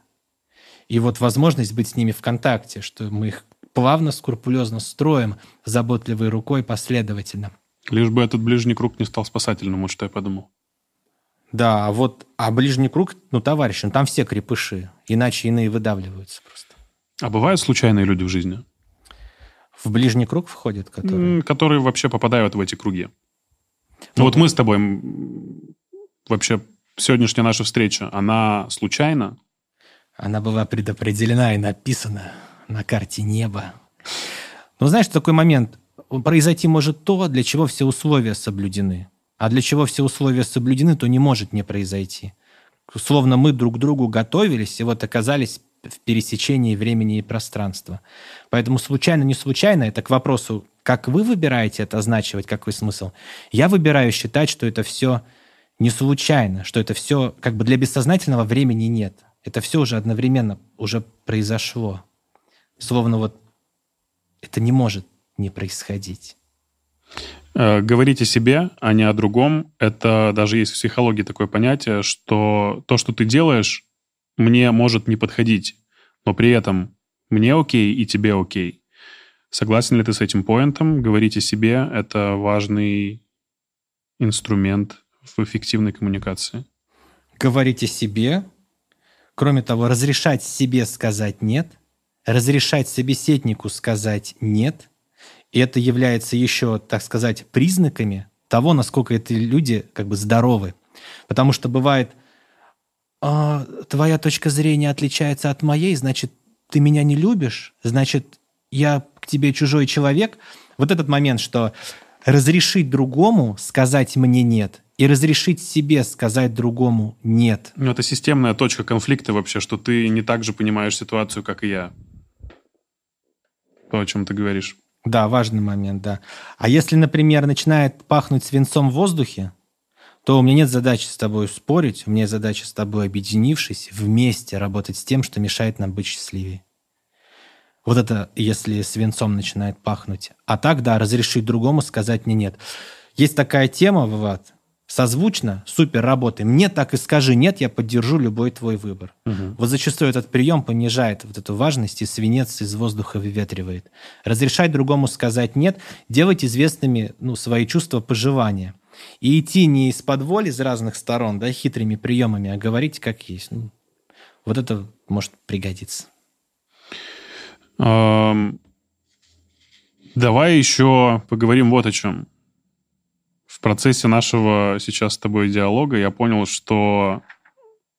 и вот возможность быть с ними в контакте, что мы их плавно, скрупулезно строим, заботливой рукой, последовательно. Лишь бы этот ближний круг не стал спасательным, вот что я подумал. Да, а вот а ближний круг, ну, товарищи, ну, там все крепыши, иначе иные выдавливаются просто. А бывают случайные люди в жизни? В ближний круг входят, которые? Которые вообще попадают в эти круги. Ну, ну вот мы с тобой, вообще, сегодняшняя наша встреча, она случайна? Она была предопределена и написана на карте неба. Ну, знаешь, такой момент. Произойти может то, для чего все условия соблюдены. А для чего все условия соблюдены, то не может не произойти. Словно мы друг к другу готовились, и вот оказались в пересечении времени и пространства. Поэтому случайно, не случайно, это к вопросу, как вы выбираете это означивать, какой смысл. Я выбираю считать, что это все не случайно, что это все как бы для бессознательного времени нет. Это все уже одновременно уже произошло. Словно вот это не может не происходить. Э, говорить о себе, а не о другом, это даже есть в психологии такое понятие, что то, что ты делаешь, мне может не подходить, но при этом мне окей и тебе окей. Согласен ли ты с этим поинтом? Говорить о себе — это важный инструмент в эффективной коммуникации. Говорить о себе, кроме того, разрешать себе сказать «нет», разрешать собеседнику сказать «нет», и это является еще, так сказать, признаками того, насколько эти люди как бы здоровы. Потому что бывает, а, твоя точка зрения отличается от моей, значит, ты меня не любишь, значит, я к тебе чужой человек. Вот этот момент, что разрешить другому сказать мне нет и разрешить себе сказать другому нет. Ну, это системная точка конфликта вообще, что ты не так же понимаешь ситуацию, как и я. То, о чем ты говоришь. Да, важный момент, да. А если, например, начинает пахнуть свинцом в воздухе, то у меня нет задачи с тобой спорить, у меня есть задача с тобой, объединившись, вместе работать с тем, что мешает нам быть счастливее. Вот это, если свинцом начинает пахнуть. А так, да, разрешить другому сказать мне нет. Есть такая тема, Влад, созвучно, супер, работаем. Мне так и скажи нет, я поддержу любой твой выбор. Угу. Вот зачастую этот прием понижает вот эту важность, и свинец из воздуха выветривает. Разрешать другому сказать нет, делать известными ну, свои чувства поживания. И идти не из-под воли, из разных сторон, да, хитрыми приемами, а говорить как есть. Ну, вот это может пригодиться. Давай еще поговорим вот о чем в процессе нашего сейчас с тобой диалога я понял, что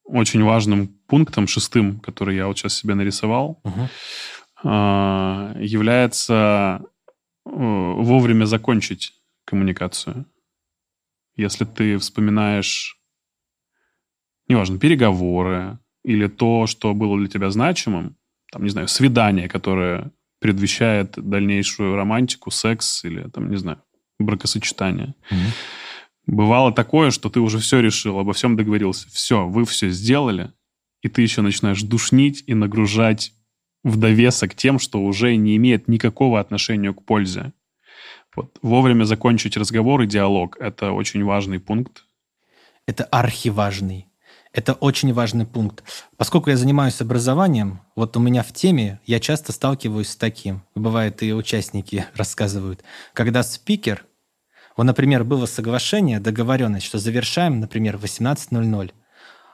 очень важным пунктом, шестым, который я вот сейчас себе нарисовал, угу. является э, вовремя закончить коммуникацию. Если ты вспоминаешь, неважно, переговоры или то, что было для тебя значимым, там, не знаю, свидание, которое предвещает дальнейшую романтику, секс или, там, не знаю, бракосочетания. Угу. Бывало такое, что ты уже все решил, обо всем договорился. Все, вы все сделали, и ты еще начинаешь душнить и нагружать в довесок тем, что уже не имеет никакого отношения к пользе. Вот. Вовремя закончить разговор и диалог – это очень важный пункт. Это архиважный. Это очень важный пункт. Поскольку я занимаюсь образованием, вот у меня в теме я часто сталкиваюсь с таким. Бывает, и участники *laughs* рассказывают. Когда спикер вот, например, было соглашение, договоренность, что завершаем, например, в 18.00.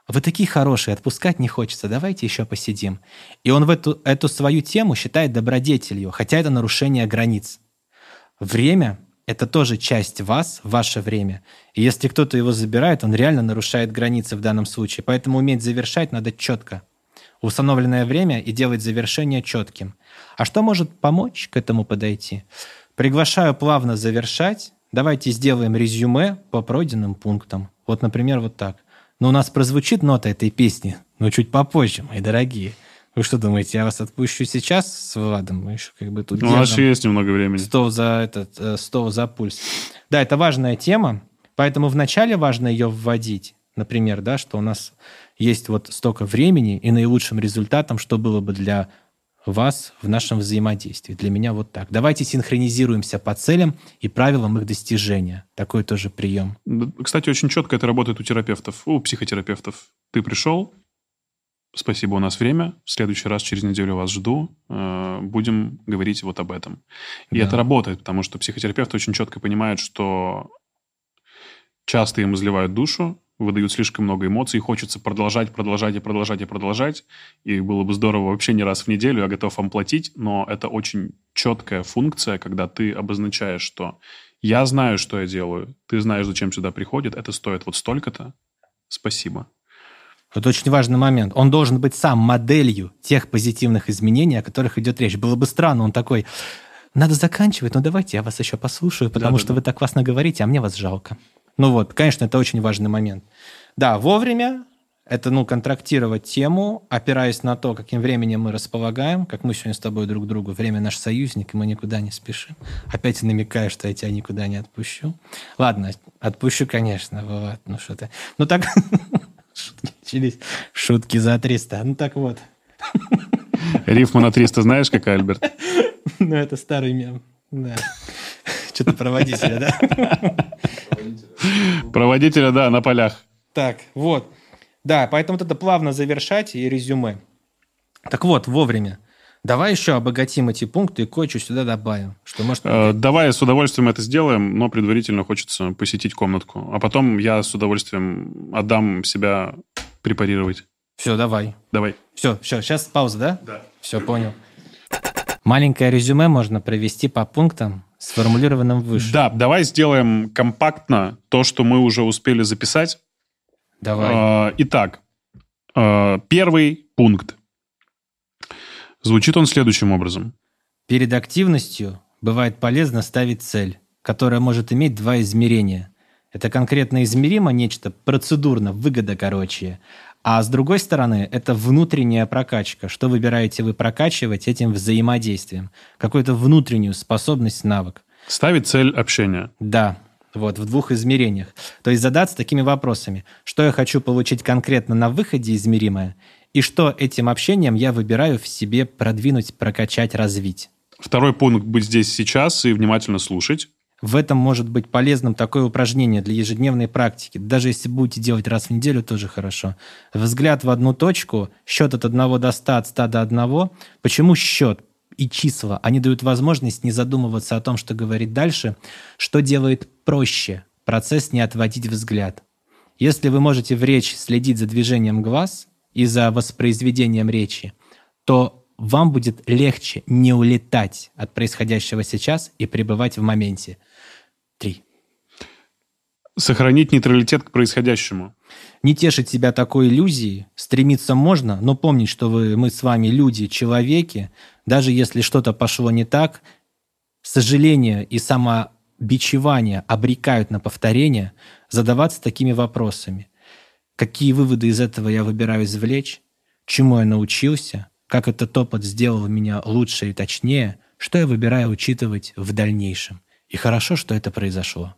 Вы такие хорошие, отпускать не хочется, давайте еще посидим. И он в эту, эту свою тему считает добродетелью, хотя это нарушение границ. Время — это тоже часть вас, ваше время. И если кто-то его забирает, он реально нарушает границы в данном случае. Поэтому уметь завершать надо четко. Установленное время и делать завершение четким. А что может помочь к этому подойти? Приглашаю плавно завершать, Давайте сделаем резюме по пройденным пунктам. Вот, например, вот так. Но у нас прозвучит нота этой песни, но чуть попозже, мои дорогие. Вы что думаете, я вас отпущу сейчас с Владом? Мы еще как бы тут У нас есть немного времени. стол за этот, э, стол за пульс. Да, это важная тема, поэтому вначале важно ее вводить. Например, да, что у нас есть вот столько времени, и наилучшим результатом, что было бы для вас в нашем взаимодействии. Для меня вот так. Давайте синхронизируемся по целям и правилам их достижения. Такой тоже прием. Кстати, очень четко это работает у терапевтов, у психотерапевтов. Ты пришел, спасибо, у нас время, в следующий раз через неделю вас жду, э, будем говорить вот об этом. И Да. это работает, потому что психотерапевты очень четко понимают, что часто им изливают душу, выдают слишком много эмоций, хочется продолжать, продолжать и продолжать и продолжать. И было бы здорово вообще не раз в неделю, я готов вам платить, но это очень четкая функция, когда ты обозначаешь, что я знаю, что я делаю, ты знаешь, зачем сюда приходит, это стоит вот столько-то, спасибо. Вот очень важный момент. Он должен быть сам моделью тех позитивных изменений, о которых идет речь. Было бы странно, он такой, надо заканчивать, но давайте я вас еще послушаю, потому Да-да-да. что вы так классно говорите, а мне вас жалко. Ну вот, конечно, это очень важный момент. Да, вовремя это, ну, контрактировать тему, опираясь на то, каким временем мы располагаем, как мы сегодня с тобой друг другу. Время наш союзник, и мы никуда не спешим. Опять намекаю, что я тебя никуда не отпущу. Ладно, отпущу, конечно, Влад, ну что ты. Ну так, *laughs* шутки начались. Шутки за 300. Ну так вот. Рифма на 300 знаешь, какая, Альберт? *laughs* Ну это старый мем. Да. *laughs* Что-то проводителя, да? *laughs* Проводителя, да, на полях. Так, вот. Да, поэтому вот это плавно завершать и резюме. Так вот, вовремя. Давай еще обогатим эти пункты и кое-что сюда добавим. Что может... Э, Давай с удовольствием это сделаем, но предварительно хочется посетить комнатку. А потом я с удовольствием отдам себя препарировать. Все, давай. Давай. Все, все, сейчас пауза, да? Да. Все, понял. Маленькое резюме можно провести по пунктам, сформулированным выше. Да, давай сделаем компактно то, что мы уже успели записать. Давай. Э, Итак, э, первый пункт. Звучит он следующим образом. Перед активностью бывает полезно ставить цель, которая может иметь два измерения. Это конкретно измеримо нечто процедурно, выгода короче. А с другой стороны, это внутренняя прокачка. Что выбираете вы прокачивать этим взаимодействием? Какую-то внутреннюю способность, навык. Ставить цель общения. Да, вот, в двух измерениях. То есть задаться такими вопросами. Что я хочу получить конкретно на выходе измеримое, и что этим общением я выбираю в себе продвинуть, прокачать, развить. Второй пункт – быть здесь сейчас и внимательно слушать. В этом может быть полезным такое упражнение для ежедневной практики. Даже если будете делать раз в неделю, тоже хорошо. Взгляд в одну точку, счет от 1 до 100, от 100 до 1. Почему счет и числа? Они дают возможность не задумываться о том, что говорить дальше, что делает проще процесс не отводить взгляд. Если вы можете в речи следить за движением глаз и за воспроизведением речи, то вам будет легче не улетать от происходящего сейчас и пребывать в моменте. Три. Сохранить нейтралитет к происходящему. Не тешить себя такой иллюзией. Стремиться можно, но помнить, что вы, мы с вами люди, человеки. Даже если что-то пошло не так, сожаление и самобичевание обрекают на повторение, задаваться такими вопросами. Какие выводы из этого я выбираю извлечь? Чему я научился? Как этот опыт сделал меня лучше и точнее? Что я выбираю учитывать в дальнейшем? И хорошо, что это произошло.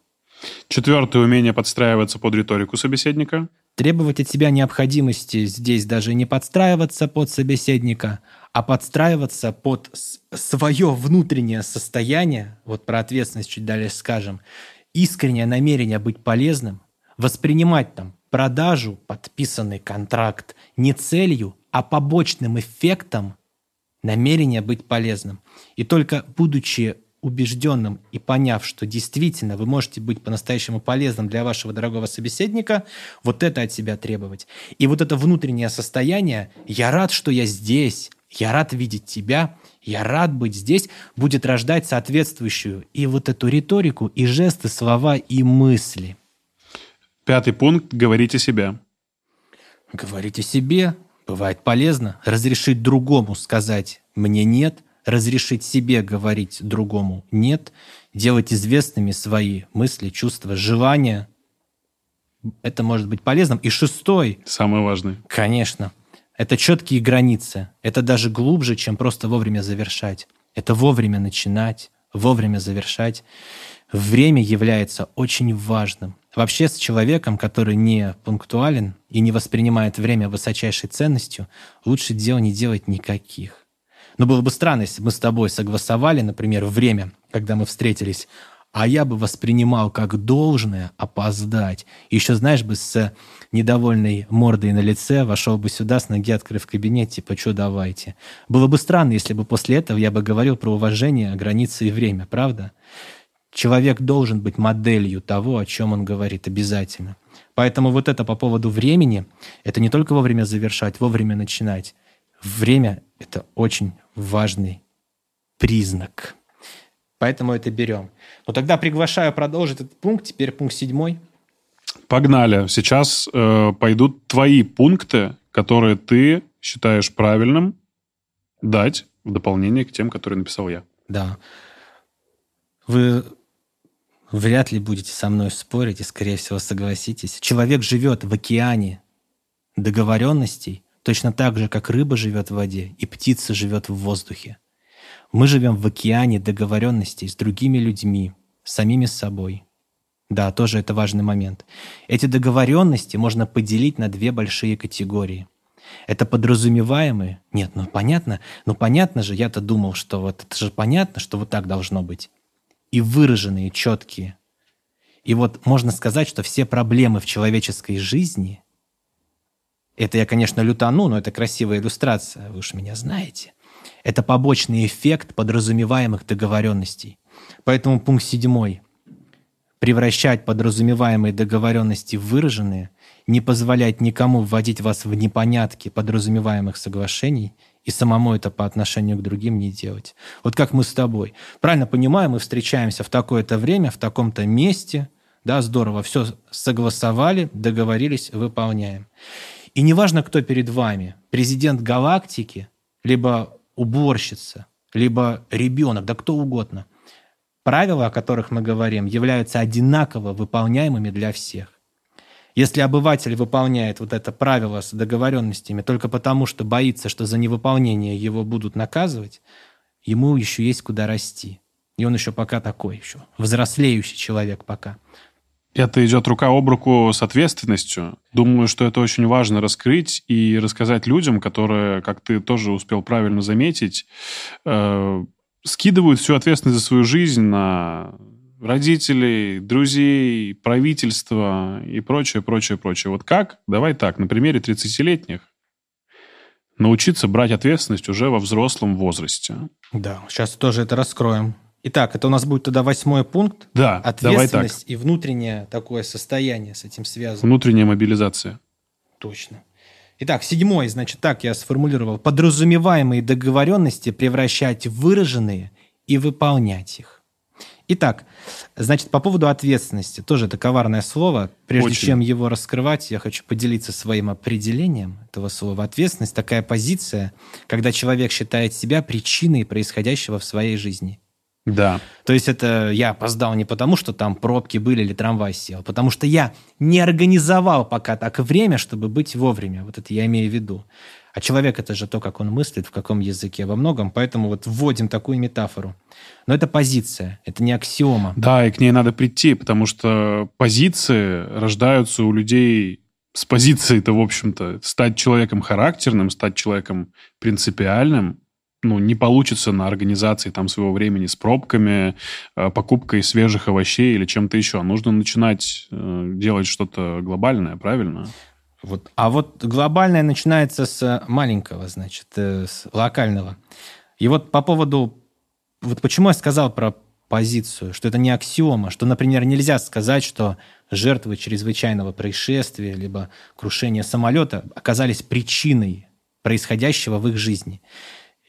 Четвертое – умение подстраиваться под риторику собеседника. Требовать от себя необходимости здесь даже не подстраиваться под собеседника, а подстраиваться под свое внутреннее состояние, вот про ответственность чуть далее скажем, искреннее намерение быть полезным, воспринимать там продажу, подписанный контракт не целью, а побочным эффектом намерения быть полезным. И только будучи убежденным и поняв, что действительно вы можете быть по-настоящему полезным для вашего дорогого собеседника, вот это от себя требовать. И вот это внутреннее состояние «я рад, что я здесь», «я рад видеть тебя», «я рад быть здесь» будет рождать соответствующую и вот эту риторику, и жесты, слова, и мысли. Пятый пункт – говорите себе. Говорите себе, бывает полезно разрешить другому сказать «мне нет», разрешить себе говорить другому «нет», делать известными свои мысли, чувства, желания. Это может быть полезным. И шестой, Самое важное. конечно, Это четкие границы. Это даже глубже, чем просто вовремя завершать. Это вовремя начинать, вовремя завершать. Время является очень важным. Вообще с человеком, который не пунктуален и не воспринимает время высочайшей ценностью, лучше дел не делать никаких. Но было бы странно, если бы мы с тобой согласовали, например, время, когда мы встретились, а я бы воспринимал как должное опоздать. еще, знаешь, бы с недовольной мордой на лице вошел бы сюда с ноги, открыв кабинет, типа, что давайте. Было бы странно, если бы после этого я бы говорил про уважение, границы и время, правда? Человек должен быть моделью того, о чем он говорит обязательно. Поэтому вот это по поводу времени, это не только вовремя завершать, вовремя начинать. Время — это очень важный признак. Поэтому это берем. Но тогда приглашаю продолжить этот пункт. Теперь пункт седьмой. Погнали. Сейчас э, пойдут твои пункты, которые ты считаешь правильным дать в дополнение к тем, которые написал я. Да. Вы вряд ли будете со мной спорить и, скорее всего, согласитесь. Человек живет в океане договоренностей точно так же, как рыба живет в воде и птица живет в воздухе. Мы живем в океане договоренностей с другими людьми, самими собой. Да, тоже это важный момент. Эти договоренности можно поделить на две большие категории. Это подразумеваемые. Нет, ну понятно, ну понятно же, я-то думал, что вот это же понятно, что вот так должно быть. И выраженные, четкие. И вот можно сказать, что все проблемы в человеческой жизни, это я, конечно, лютану, но это красивая иллюстрация, вы уж меня знаете. Это побочный эффект подразумеваемых договоренностей. Поэтому пункт седьмой. Превращать подразумеваемые договоренности в выраженные, не позволять никому вводить вас в непонятки подразумеваемых соглашений и самому это по отношению к другим не делать. Вот как мы с тобой. Правильно понимаем, мы встречаемся в такое-то время, в таком-то месте, да, здорово, все согласовали, договорились, выполняем. И неважно, кто перед вами, президент галактики, либо уборщица, либо ребенок, да кто угодно. Правила, о которых мы говорим, являются одинаково выполняемыми для всех. Если обыватель выполняет вот это правило с договоренностями только потому, что боится, что за невыполнение его будут наказывать, ему еще есть куда расти. И он еще пока такой еще, взрослеющий человек пока. Это идет рука об руку с ответственностью. Думаю, что это очень важно раскрыть и рассказать людям, которые, как ты тоже успел правильно заметить, э, скидывают всю ответственность за свою жизнь на родителей, друзей, правительство и прочее, прочее, прочее. Вот как? Давай так, на примере 30-летних научиться брать ответственность уже во взрослом возрасте. Да, сейчас тоже это раскроем. Итак, это у нас будет тогда восьмой пункт. Да, Ответственность и внутреннее такое состояние с этим связано. Внутренняя мобилизация. Точно. Итак, седьмой, значит, так я сформулировал. Подразумеваемые договоренности превращать в выраженные и выполнять их. Итак, значит, по поводу ответственности, тоже это коварное слово. Прежде Очень. чем его раскрывать, я хочу поделиться своим определением этого слова. Ответственность – такая позиция, когда человек считает себя причиной происходящего в своей жизни – да. То есть это я опоздал не потому, что там пробки были или трамвай сел, потому что я не организовал пока так время, чтобы быть вовремя. Вот это я имею в виду. А человек это же то, как он мыслит, в каком языке во многом, поэтому вот вводим такую метафору. Но это позиция, это не аксиома. Да, и к ней надо прийти, потому что позиции рождаются у людей с позиции-то, в общем-то, стать человеком характерным, стать человеком принципиальным, ну, не получится на организации там своего времени с пробками, э, покупкой свежих овощей или чем-то еще. Нужно начинать э, делать что-то глобальное, правильно? Вот. А вот глобальное начинается с маленького, значит, э, с локального. И вот по поводу... Вот почему я сказал про позицию, что это не аксиома, что, например, нельзя сказать, что жертвы чрезвычайного происшествия либо крушения самолета оказались причиной происходящего в их жизни.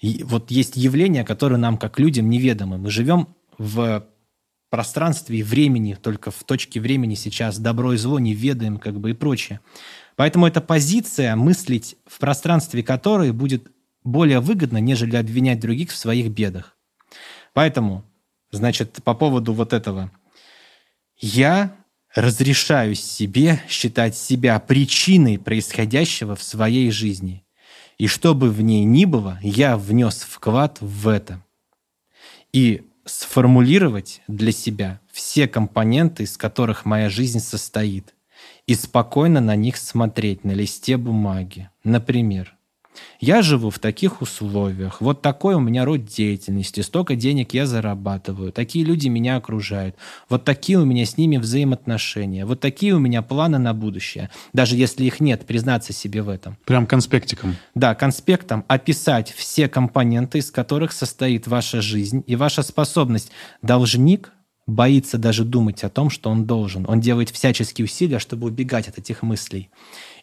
Вот есть явления, которые нам, как людям, неведомы. Мы живем в пространстве и времени, только в точке времени сейчас добро и зло не ведаем, как бы и прочее. Поэтому эта позиция, мыслить в пространстве которой будет более выгодно, нежели обвинять других в своих бедах. Поэтому, значит, по поводу вот этого. Я разрешаю себе считать себя причиной происходящего в своей жизни – И что бы в ней ни было, я внес вклад в это. И сформулировать для себя все компоненты, из которых моя жизнь состоит, и спокойно на них смотреть на листе бумаги. Например, я живу в таких условиях, вот такой у меня род деятельности, столько денег я зарабатываю, такие люди меня окружают, вот такие у меня с ними взаимоотношения, вот такие у меня планы на будущее. Даже если их нет, признаться себе в этом. Прям конспектиком. Да, конспектом описать все компоненты, из которых состоит ваша жизнь и ваша способность. Должник боится даже думать о том, что он должен. Он делает всяческие усилия, чтобы убегать от этих мыслей.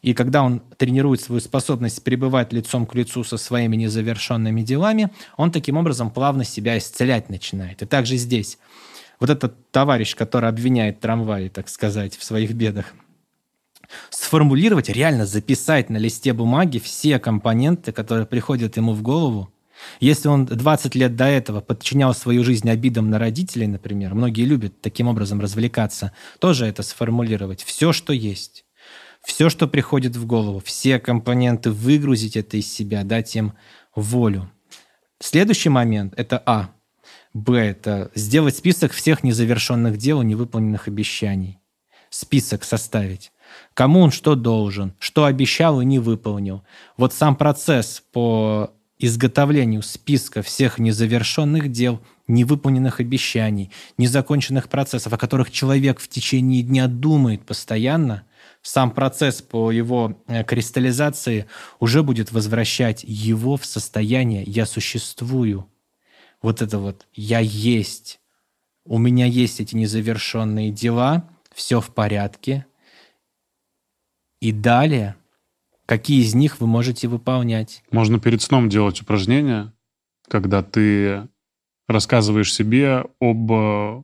И когда он тренирует свою способность пребывать лицом к лицу со своими незавершенными делами, он таким образом плавно себя исцелять начинает. И также здесь. Вот этот товарищ, который обвиняет трамваи, так сказать, в своих бедах, сформулировать, реально записать на листе бумаги все компоненты, которые приходят ему в голову, если он 20 лет до этого подчинял свою жизнь обидам на родителей, например, многие любят таким образом развлекаться, тоже это сформулировать. Все, что есть все, что приходит в голову, все компоненты, выгрузить это из себя, дать им волю. Следующий момент – это А. Б – это сделать список всех незавершенных дел и невыполненных обещаний. Список составить. Кому он что должен, что обещал и не выполнил. Вот сам процесс по изготовлению списка всех незавершенных дел, невыполненных обещаний, незаконченных процессов, о которых человек в течение дня думает постоянно, сам процесс по его э, кристаллизации уже будет возвращать его в состояние «я существую». Вот это вот «я есть». У меня есть эти незавершенные дела, все в порядке. И далее, какие из них вы можете выполнять? Можно перед сном делать упражнения, когда ты рассказываешь себе об, э,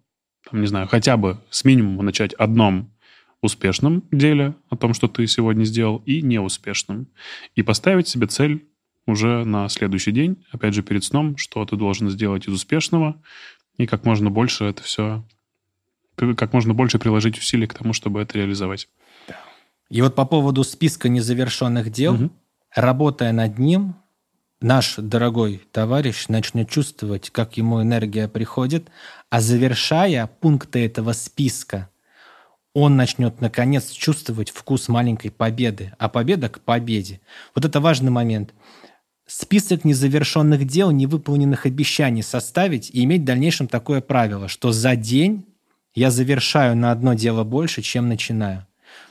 там, не знаю, хотя бы с минимума начать одном успешном деле, о том, что ты сегодня сделал, и неуспешном. И поставить себе цель уже на следующий день, опять же, перед сном, что ты должен сделать из успешного, и как можно больше это все, как можно больше приложить усилий к тому, чтобы это реализовать. И вот по поводу списка незавершенных дел, угу. работая над ним, наш дорогой товарищ начнет чувствовать, как ему энергия приходит, а завершая пункты этого списка, он начнет наконец чувствовать вкус маленькой победы, а победа к победе. Вот это важный момент. Список незавершенных дел, невыполненных обещаний составить и иметь в дальнейшем такое правило, что за день я завершаю на одно дело больше, чем начинаю.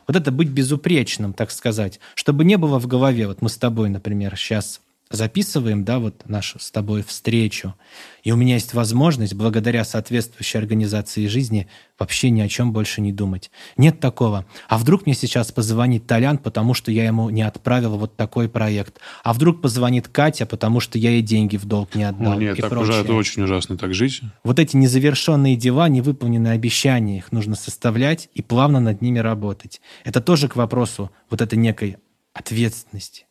Вот это быть безупречным, так сказать, чтобы не было в голове, вот мы с тобой, например, сейчас записываем, да, вот нашу с тобой встречу, и у меня есть возможность, благодаря соответствующей организации жизни, вообще ни о чем больше не думать. Нет такого. А вдруг мне сейчас позвонит Толян, потому что я ему не отправил вот такой проект? А вдруг позвонит Катя, потому что я ей деньги в долг не отдал? О, нет, и так прочее. уже это очень ужасно так жить. Вот эти незавершенные дела, невыполненные обещания, их нужно составлять и плавно над ними работать. Это тоже к вопросу вот этой некой ответственности.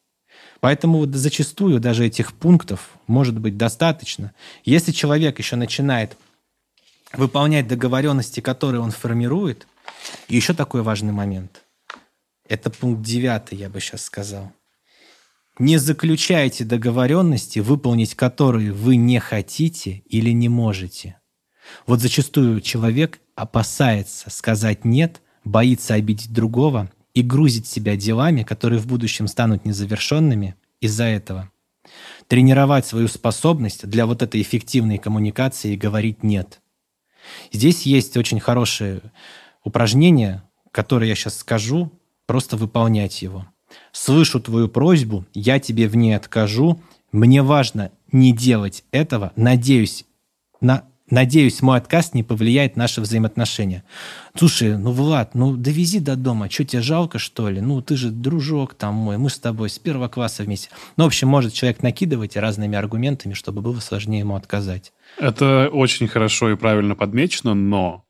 Поэтому вот зачастую даже этих пунктов может быть достаточно. Если человек еще начинает выполнять договоренности, которые он формирует, и еще такой важный момент. Это пункт девятый, я бы сейчас сказал. Не заключайте договоренности, выполнить которые вы не хотите или не можете. Вот зачастую человек опасается сказать «нет», боится обидеть другого и грузить себя делами, которые в будущем станут незавершенными из-за этого. Тренировать свою способность для вот этой эффективной коммуникации и говорить «нет». Здесь есть очень хорошее упражнение, которое я сейчас скажу, просто выполнять его. Слышу твою просьбу, я тебе в ней откажу, мне важно не делать этого, надеюсь на Надеюсь, мой отказ не повлияет на наши взаимоотношения. Слушай, ну, Влад, ну, довези до дома. Что, тебе жалко, что ли? Ну, ты же дружок там мой, мы с тобой с первого класса вместе. Ну, в общем, может человек накидывать разными аргументами, чтобы было сложнее ему отказать. Это очень хорошо и правильно подмечено, но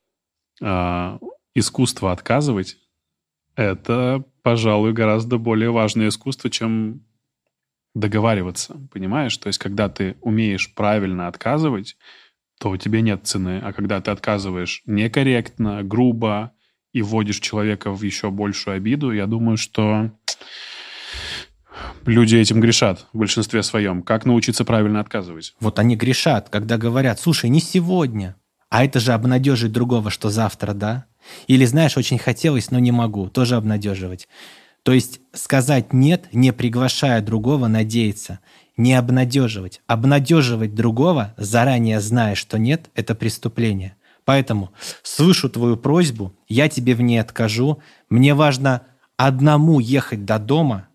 э, искусство отказывать – это, пожалуй, гораздо более важное искусство, чем договариваться, понимаешь? То есть, когда ты умеешь правильно отказывать – то у тебя нет цены. А когда ты отказываешь некорректно, грубо и вводишь человека в еще большую обиду, я думаю, что люди этим грешат в большинстве своем. Как научиться правильно отказывать? Вот они грешат, когда говорят, слушай, не сегодня. А это же обнадежить другого, что завтра, да? Или, знаешь, очень хотелось, но не могу. Тоже обнадеживать. То есть сказать «нет», не приглашая другого надеяться. Не обнадеживать. Обнадеживать другого, заранее зная, что нет, это преступление. Поэтому слышу твою просьбу, я тебе в ней откажу. Мне важно одному ехать до дома.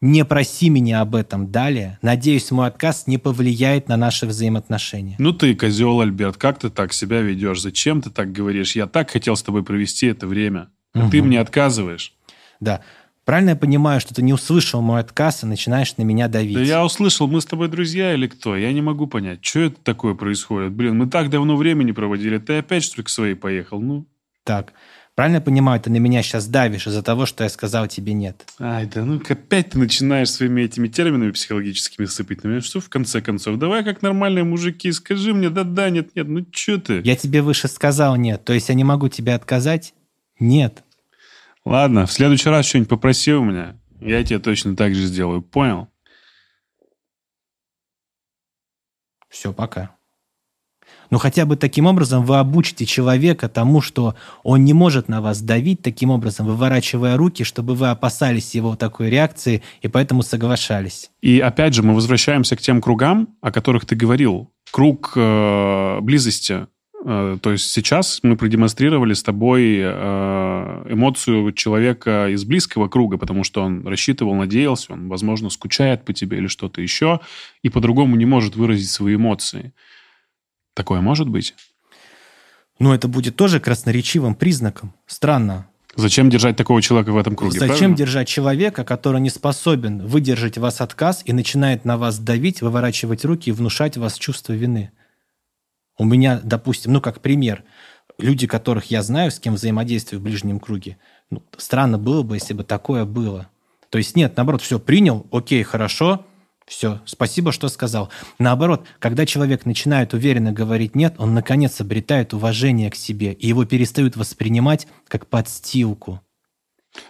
Не проси меня об этом далее. Надеюсь, мой отказ не повлияет на наши взаимоотношения. Ну ты, козел, Альберт, как ты так себя ведешь? Зачем ты так говоришь? Я так хотел с тобой провести это время. Угу. ты мне отказываешь. Да. Правильно я понимаю, что ты не услышал мой отказ и начинаешь на меня давить? Да я услышал, мы с тобой друзья или кто? Я не могу понять, что это такое происходит. Блин, мы так давно времени проводили, ты опять что ли к своей поехал? Ну. Так, Правильно я понимаю, ты на меня сейчас давишь из-за того, что я сказал тебе нет? Ай, да ну опять ты начинаешь своими этими терминами психологическими сыпать на меня. Что в конце концов? Давай как нормальные мужики, скажи мне да-да, нет-нет, ну что ты? Я тебе выше сказал нет, то есть я не могу тебе отказать? Нет. Ладно, в следующий раз что-нибудь попроси у меня. Я тебе точно так же сделаю, понял? Все, пока. Но хотя бы таким образом вы обучите человека тому, что он не может на вас давить, таким образом выворачивая руки, чтобы вы опасались его такой реакции и поэтому соглашались. И опять же, мы возвращаемся к тем кругам, о которых ты говорил. Круг э, близости. Э, то есть сейчас мы продемонстрировали с тобой э, эмоцию человека из близкого круга, потому что он рассчитывал, надеялся, он, возможно, скучает по тебе или что-то еще, и по-другому не может выразить свои эмоции. Такое может быть? Ну, это будет тоже красноречивым признаком. Странно. Зачем держать такого человека в этом круге? Зачем правильно? держать человека, который не способен выдержать вас отказ и начинает на вас давить, выворачивать руки и внушать вас чувство вины? У меня, допустим, ну как пример, люди, которых я знаю, с кем взаимодействую в ближнем круге, ну, странно было бы, если бы такое было. То есть нет, наоборот, все принял, окей, хорошо, все, спасибо, что сказал. Наоборот, когда человек начинает уверенно говорить «нет», он, наконец, обретает уважение к себе, и его перестают воспринимать как подстилку.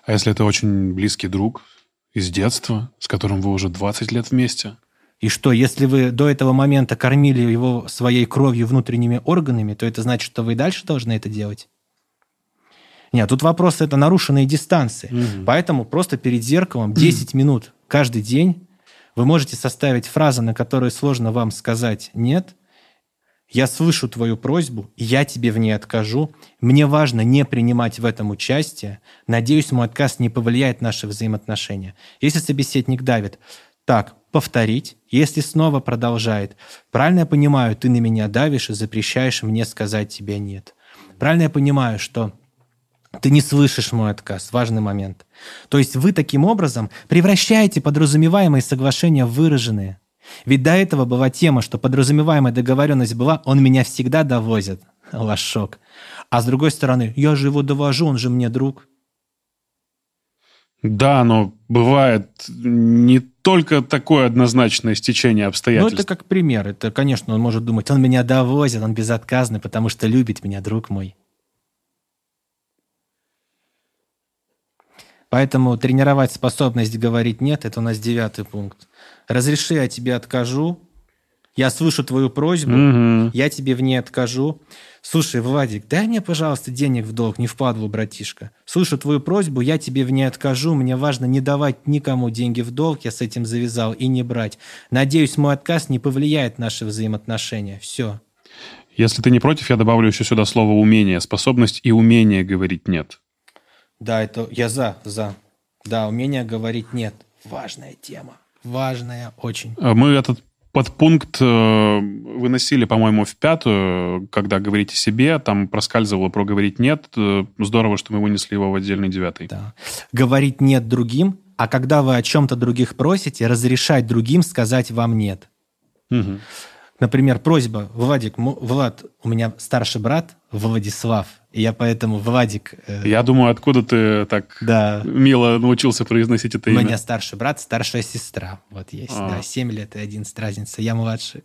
А если это очень близкий друг из детства, с которым вы уже 20 лет вместе? И что, если вы до этого момента кормили его своей кровью внутренними органами, то это значит, что вы и дальше должны это делать? Нет, тут вопрос это нарушенные дистанции. Угу. Поэтому просто перед зеркалом 10 *clears throat* минут каждый день вы можете составить фразы, на которые сложно вам сказать «нет», я слышу твою просьбу, я тебе в ней откажу. Мне важно не принимать в этом участие. Надеюсь, мой отказ не повлияет на наши взаимоотношения. Если собеседник давит, так, повторить. Если снова продолжает, правильно я понимаю, ты на меня давишь и запрещаешь мне сказать тебе нет. Правильно я понимаю, что ты не слышишь мой отказ. Важный момент. То есть вы таким образом превращаете подразумеваемые соглашения в выраженные. Ведь до этого была тема, что подразумеваемая договоренность была «он меня всегда довозит». *laughs* Лошок. А с другой стороны, я же его довожу, он же мне друг. Да, но бывает не только такое однозначное стечение обстоятельств. Ну, это как пример. Это, конечно, он может думать, он меня довозит, он безотказный, потому что любит меня, друг мой. Поэтому тренировать способность говорить «нет» – это у нас девятый пункт. Разреши, я тебе откажу. Я слышу твою просьбу, угу. я тебе в ней откажу. Слушай, Владик, дай мне, пожалуйста, денег в долг, не впадлу, братишка. Слышу твою просьбу, я тебе в ней откажу. Мне важно не давать никому деньги в долг, я с этим завязал, и не брать. Надеюсь, мой отказ не повлияет на наши взаимоотношения. Все. Если ты не против, я добавлю еще сюда слово «умение», способность и умение говорить «нет». Да, это я за, за. Да, умение говорить нет. Важная тема. Важная очень. А мы этот подпункт э, выносили, по-моему, в пятую, когда говорите себе, там проскальзывало про говорить нет. Э, здорово, что мы вынесли его в отдельный девятый. Да. Говорить нет другим, а когда вы о чем-то других просите, разрешать другим сказать вам нет. Угу. Например, просьба, Владик, Влад, у меня старший брат Владислав, и я поэтому Владик... Э, я думаю, откуда ты так да. мило научился произносить это имя? У меня старший брат, старшая сестра, вот есть, а. да, 7 лет и 11 разница, я младший.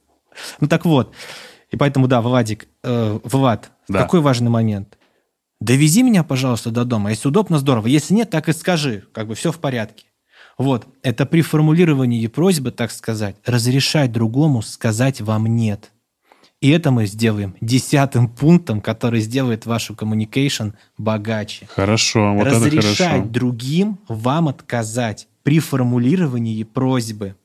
Ну так вот, и поэтому, да, Владик, э, Влад, да. какой важный момент? Довези меня, пожалуйста, до дома. Если удобно, здорово. Если нет, так и скажи. Как бы все в порядке. Вот, это при формулировании просьбы, так сказать, разрешать другому сказать вам «нет». И это мы сделаем десятым пунктом, который сделает вашу communication богаче. Хорошо, вот Разрешать это хорошо. другим вам отказать при формулировании просьбы.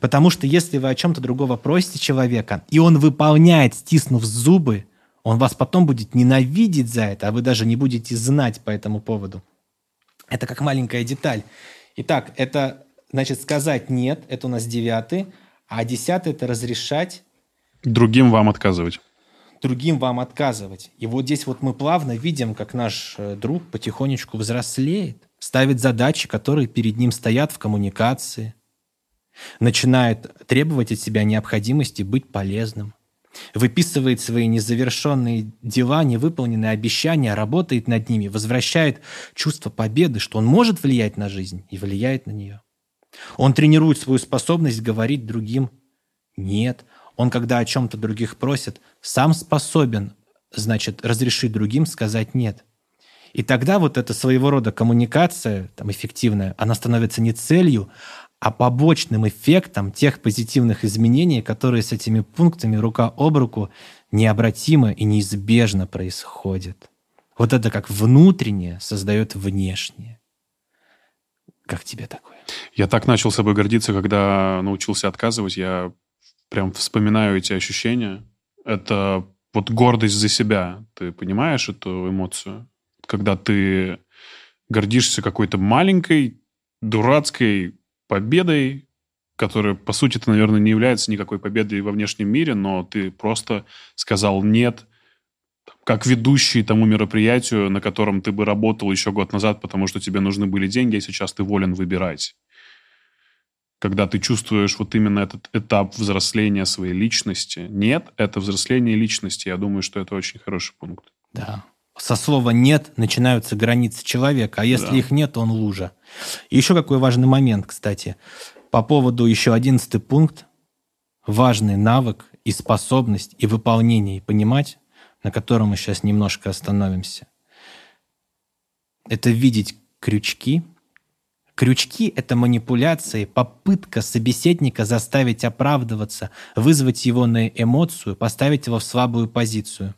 Потому что если вы о чем-то другого просите человека, и он выполняет, стиснув зубы, он вас потом будет ненавидеть за это, а вы даже не будете знать по этому поводу. Это как маленькая деталь. Итак, это значит сказать нет, это у нас девятый, а десятый это разрешать Другим вам отказывать. другим вам отказывать. И вот здесь вот мы плавно видим, как наш э, друг потихонечку взрослеет, ставит задачи, которые перед ним стоят в коммуникации, начинает требовать от себя необходимости быть полезным, выписывает свои незавершенные дела, невыполненные обещания, работает над ними, возвращает чувство победы, что он может влиять на жизнь и влияет на нее. Он тренирует свою способность говорить другим «нет». Он, когда о чем-то других просит, сам способен, значит, разрешить другим сказать «нет». И тогда вот эта своего рода коммуникация, там, эффективная, она становится не целью, а побочным эффектом тех позитивных изменений, которые с этими пунктами рука об руку необратимо и неизбежно происходят. Вот это как внутреннее создает внешнее. Как тебе такое? Я так начал собой гордиться, когда научился отказывать. Я прям вспоминаю эти ощущения. Это вот гордость за себя. Ты понимаешь эту эмоцию? Когда ты гордишься какой-то маленькой, дурацкой победой, которая, по сути, это, наверное, не является никакой победой во внешнем мире, но ты просто сказал «нет», как ведущий тому мероприятию, на котором ты бы работал еще год назад, потому что тебе нужны были деньги, а сейчас ты волен выбирать. Когда ты чувствуешь вот именно этот этап взросления своей личности. Нет, это взросление личности. Я думаю, что это очень хороший пункт. Да. Со слова «нет» начинаются границы человека, а если Да. их нет, он лужа. И еще какой важный момент, кстати. По поводу еще одиннадцатый пункт. Важный навык и способность, и выполнение, и понимать, на котором мы сейчас немножко остановимся. Это видеть крючки. Крючки – это манипуляции, попытка собеседника заставить оправдываться, вызвать его на эмоцию, поставить его в слабую позицию.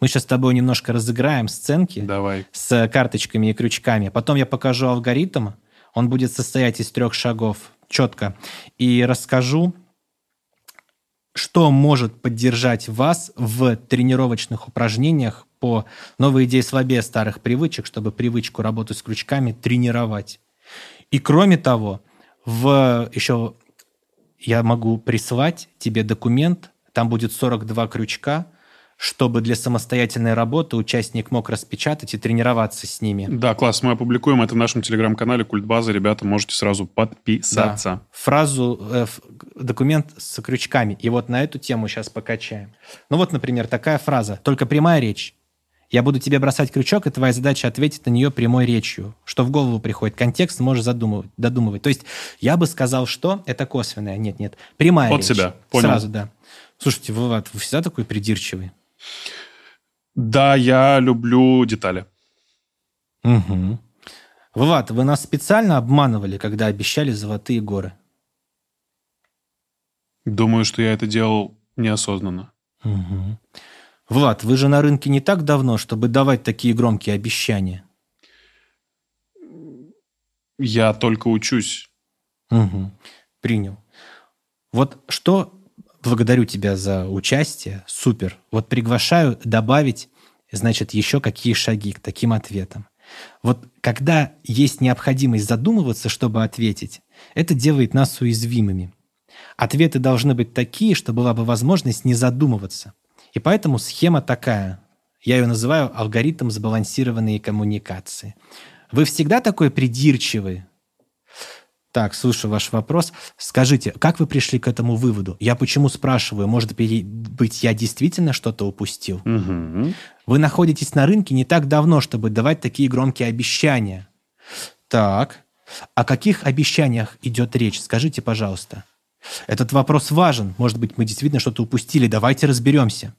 Мы сейчас с тобой немножко разыграем сценки Давай. с карточками и крючками. Потом я покажу алгоритм. Он будет состоять из трех шагов четко. И расскажу, что может поддержать вас в тренировочных упражнениях по новой идее слабее старых привычек, чтобы привычку работать с крючками тренировать. И кроме того, в еще я могу прислать тебе документ, там будет 42 крючка, чтобы для самостоятельной работы участник мог распечатать и тренироваться с ними. Да, класс. Мы опубликуем это в нашем телеграм-канале Культбаза. Ребята, можете сразу подписаться. Да. Фразу, э, документ с крючками. И вот на эту тему сейчас покачаем. Ну вот, например, такая фраза. Только прямая речь. Я буду тебе бросать крючок, и твоя задача ответить на нее прямой речью. Что в голову приходит. Контекст можешь задумывать, додумывать. То есть я бы сказал, что это косвенное. Нет, нет. Прямая От речь. себя. Понял. Сразу, да. Слушайте, Влад, вы всегда такой придирчивый? Да, я люблю детали. Угу. Влад, вы нас специально обманывали, когда обещали золотые горы? Думаю, что я это делал неосознанно. Мгм. Влад, вы же на рынке не так давно, чтобы давать такие громкие обещания. Я только учусь. Мгм. Принял. Вот что благодарю тебя за участие. Супер. Вот приглашаю добавить, значит, еще какие шаги к таким ответам. Вот когда есть необходимость задумываться, чтобы ответить, это делает нас уязвимыми. Ответы должны быть такие, что была бы возможность не задумываться. И поэтому схема такая. Я ее называю алгоритм сбалансированной коммуникации. Вы всегда такой придирчивый? Так, слушаю ваш вопрос. Скажите, как вы пришли к этому выводу? Я почему спрашиваю? Может быть, я действительно что-то упустил? Мгм. Вы находитесь на рынке не так давно, чтобы давать такие громкие обещания. Так, о каких обещаниях идет речь? Скажите, пожалуйста. Этот вопрос важен. Может быть, мы действительно что-то упустили. Давайте разберемся.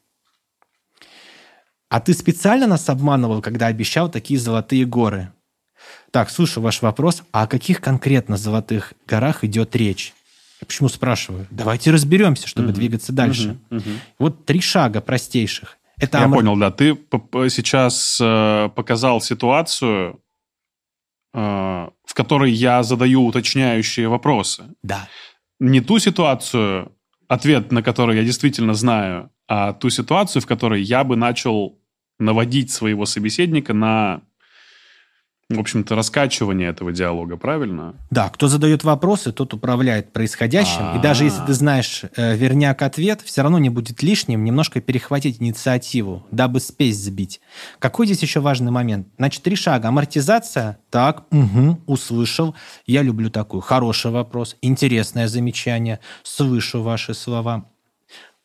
А ты специально нас обманывал, когда обещал такие золотые горы? Так, слушаю ваш вопрос. А о каких конкретно золотых горах идет речь? Почему спрашиваю? Давайте разберемся, чтобы двигаться дальше. Вот три шага простейших. Это Я амор- понял, да. Ты сейчас э, показал ситуацию, э, в которой я задаю уточняющие вопросы. Да. Не ту ситуацию, ответ на который я действительно знаю, а ту ситуацию, в которой я бы начал наводить своего собеседника на, в общем-то, раскачивание этого диалога, правильно? Да, кто задает вопросы, тот управляет происходящим. И даже если ты знаешь э, верняк-ответ, все равно не будет лишним немножко перехватить инициативу, дабы спесь сбить. Какой здесь еще важный момент? Значит, три шага. Амортизация. Так, угу, услышал. Я люблю такую. Хороший вопрос. Интересное замечание. Слышу ваши слова.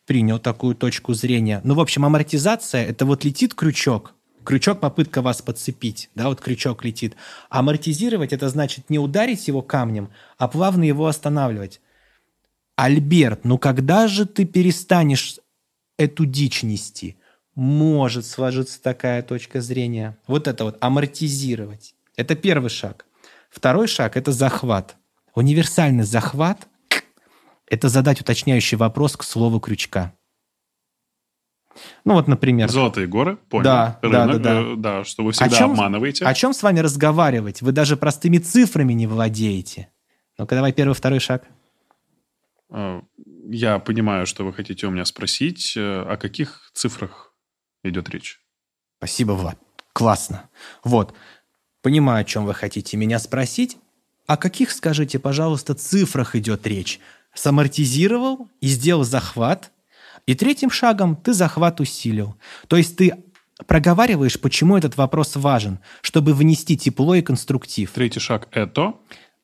Принял такую точку зрения. Ну, в общем, амортизация – это вот летит крючок, Крючок – попытка вас подцепить, да, вот крючок летит. Амортизировать – это значит не ударить его камнем, а плавно его останавливать. Альберт, ну когда же ты перестанешь эту дичь нести? Может сложиться такая точка зрения. Вот это вот амортизировать. Это первый шаг. Второй шаг – это захват. Универсальный захват – это задать уточняющий вопрос к слову крючка. Ну вот, например, Золотые горы, понял. Да, да, да, э, да, что вы О всегда чем- обманываете. о чем с вами разговаривать? Вы даже простыми цифрами не владеете. Ну-ка, давай первый, второй шаг. Э, Я понимаю, что вы хотите у меня спросить, э, о каких цифрах идет речь. Спасибо, Влад. Классно. Вот. Понимаю, о чем вы хотите меня спросить. О каких, скажите, пожалуйста, цифрах идет речь? Самортизировал и сделал захват. И третьим шагом ты захват усилил. То есть ты проговариваешь, почему этот вопрос важен, чтобы внести тепло и конструктив. Третий шаг – это...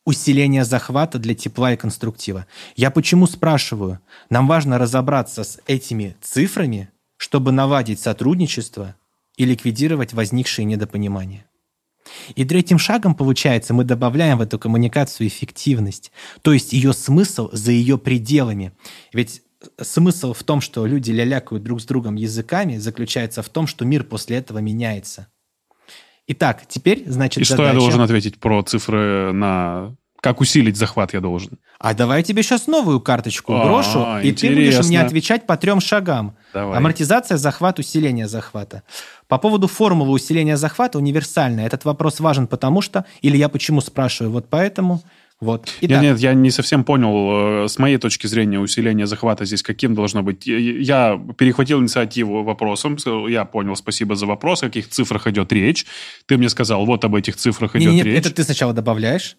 усиление захвата для тепла и конструктива. Я почему спрашиваю? Нам важно разобраться с этими цифрами, чтобы наладить сотрудничество и ликвидировать возникшие недопонимания. И третьим шагом, получается, мы добавляем в эту коммуникацию эффективность, то есть ее смысл за ее пределами. Ведь смысл в том, что люди лялякают друг с другом языками, заключается в том, что мир после этого меняется. Итак, теперь, значит, И что я задача- должен ответить про цифры на... Как усилить захват я должен? А давай я тебе сейчас новую карточку А, брошу, и ты будешь интересно. мне отвечать по трем шагам. Давай. Амортизация, захват, усиление захвата. По поводу формулы усиления захвата универсальная. Этот вопрос важен потому что, или я почему спрашиваю, вот поэтому, вот. Итак, Нет, нет, я не совсем понял, э, с моей точки зрения, усиление захвата здесь каким должно быть. Я- перехватил инициативу вопросом, я понял, спасибо за вопрос, о каких цифрах идет речь. Ты мне сказал, вот об этих цифрах идет не-не-не, речь. это ты сначала добавляешь.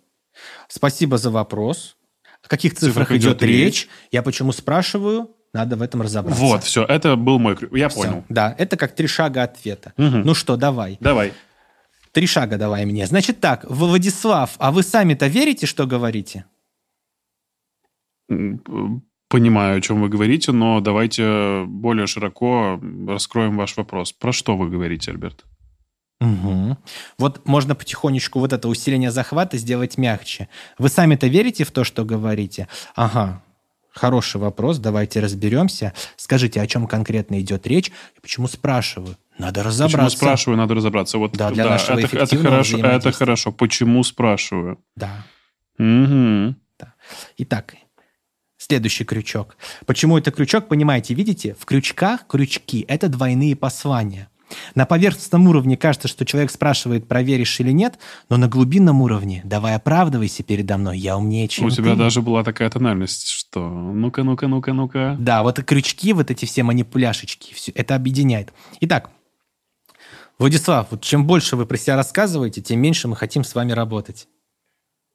Спасибо за вопрос. О каких цифрах, Цифрах идет идет речь? речь. Я почему спрашиваю? Надо в этом разобраться. Вот, все, это был мой... Я Всё. понял. Да, это как три шага ответа. Мгм. Ну что, давай. Давай. Три шага давай мне. Значит так, Владислав, а вы сами-то верите, что говорите? Понимаю, о чем вы говорите, но давайте более широко раскроем ваш вопрос. Про что вы говорите, Альберт? Угу. Вот можно потихонечку вот это усиление захвата сделать мягче. Вы сами-то верите в то, что говорите? Ага, хороший вопрос, давайте разберемся. Скажите, о чем конкретно идет речь и почему спрашиваю? Надо Почему разобраться. спрашиваю, надо разобраться. Вот, Да, для нашего это, это хорошо, это хорошо. Почему спрашиваю? Да. Мгм. Итак, следующий крючок. Почему это крючок? Понимаете, видите, в крючках крючки – это двойные послания. На поверхностном уровне кажется, что человек спрашивает, проверишь или нет, но на глубинном уровне «давай оправдывайся передо мной, я умнее, чем У тебя ты». даже была такая тональность, что ну-ка, ну-ка, ну-ка, ну-ка. Да, вот крючки, вот эти все манипуляшечки, все это объединяет. Итак, Владислав, вот чем больше вы про себя рассказываете, тем меньше мы хотим с вами работать.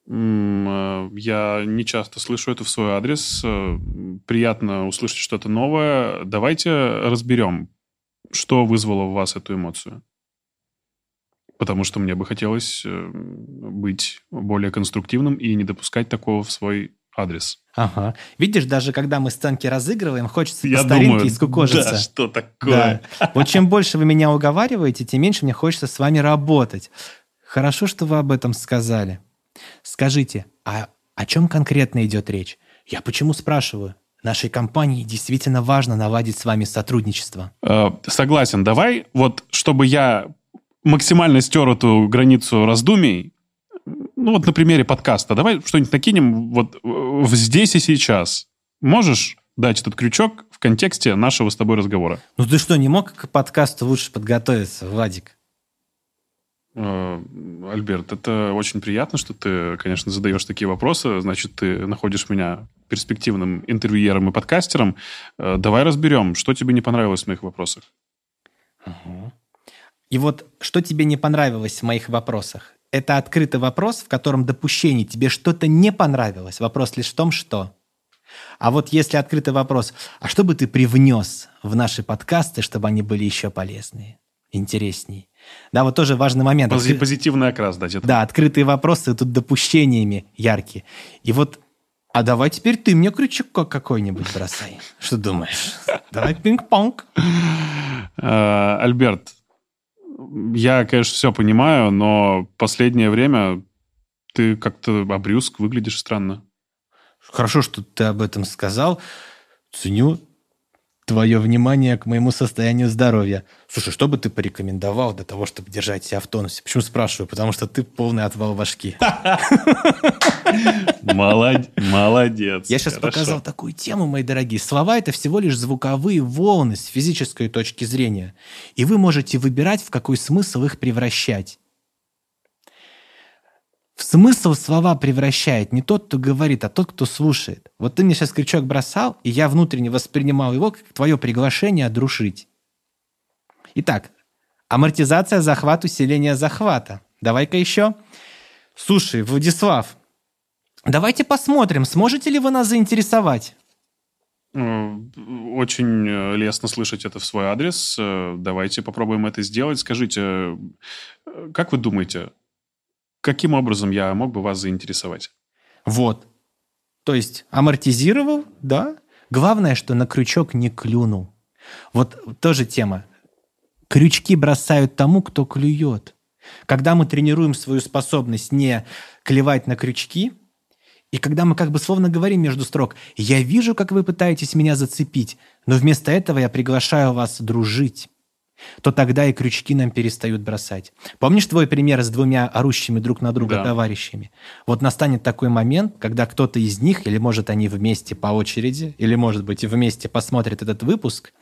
Э, Я не часто слышу это в свой адрес. Э, Приятно услышать что-то новое. Давайте разберем, что вызвало в вас эту эмоцию. Потому что мне бы хотелось э, быть более конструктивным и не допускать такого в свой адрес. Ага. Видишь, даже когда мы сценки разыгрываем, хочется Я по старинке думаю, искукожиться. да, что такое? Да. Вот чем больше вы меня уговариваете, тем меньше мне хочется с вами работать. Хорошо, что вы об этом сказали. Скажите, а о чем конкретно идет речь? Я почему спрашиваю? Нашей компании действительно важно наладить с вами сотрудничество. Э, Согласен. Давай, вот, чтобы я максимально стер эту границу раздумий, ну вот на примере подкаста, давай что-нибудь накинем вот в здесь и сейчас. Можешь дать этот крючок в контексте нашего с тобой разговора? Ну ты что, не мог к подкасту лучше подготовиться, Владик? Э, Альберт, это очень приятно, что ты, конечно, задаешь такие вопросы. Значит, ты находишь меня перспективным интервьюером и подкастером. Э, давай разберем, что тебе не понравилось в моих вопросах. Угу. И вот что тебе не понравилось в моих вопросах? Это открытый вопрос, в котором допущение тебе что-то не понравилось. Вопрос лишь в том, что. А вот если открытый вопрос, а что бы ты привнес в наши подкасты, чтобы они были еще полезнее, интереснее? Да, вот тоже важный момент. Пози- позитивный окрас дать. Это. Да, открытые вопросы тут допущениями яркие. И вот, а давай теперь ты мне крючок какой-нибудь бросай. Что думаешь? Давай пинг-понг. Э, Альберт, я, конечно, все понимаю, но последнее время ты как-то обрюзг, выглядишь странно. Хорошо, что ты об этом сказал. Ценю твое внимание к моему состоянию здоровья. Слушай, что бы ты порекомендовал для того, чтобы держать себя в тонусе? Почему спрашиваю? Потому что ты полный отвал башки. *laughs* Молодец. Я сейчас показал такую тему, мои дорогие. Слова — это всего лишь звуковые волны с физической точки зрения. И вы можете выбирать, в какой смысл их превращать. Смысл слова превращает не тот, кто говорит, а тот, кто слушает. Вот ты мне сейчас крючок бросал, и я внутренне воспринимал его как твое приглашение дружить. Итак, амортизация, захват, усиление захвата. Давай-ка еще. Слушай, Владислав, давайте посмотрим, сможете ли вы нас заинтересовать? Э, очень э, лестно слышать это в свой адрес. Э, давайте попробуем это сделать. Скажите, как вы думаете, каким образом я мог бы вас заинтересовать? Вот. То есть амортизировал, да? Главное, что на крючок не клюнул. Вот тоже тема. Крючки бросают тому, кто клюет. Когда мы тренируем свою способность не клевать на крючки, и когда мы как бы словно говорим между строк, я вижу, как вы пытаетесь меня зацепить, но вместо этого я приглашаю вас дружить то тогда и крючки нам перестают бросать. Помнишь твой пример с двумя орущими друг на друга да. товарищами? Вот настанет такой момент, когда кто-то из них, или может они вместе по очереди, или может быть вместе посмотрят этот выпуск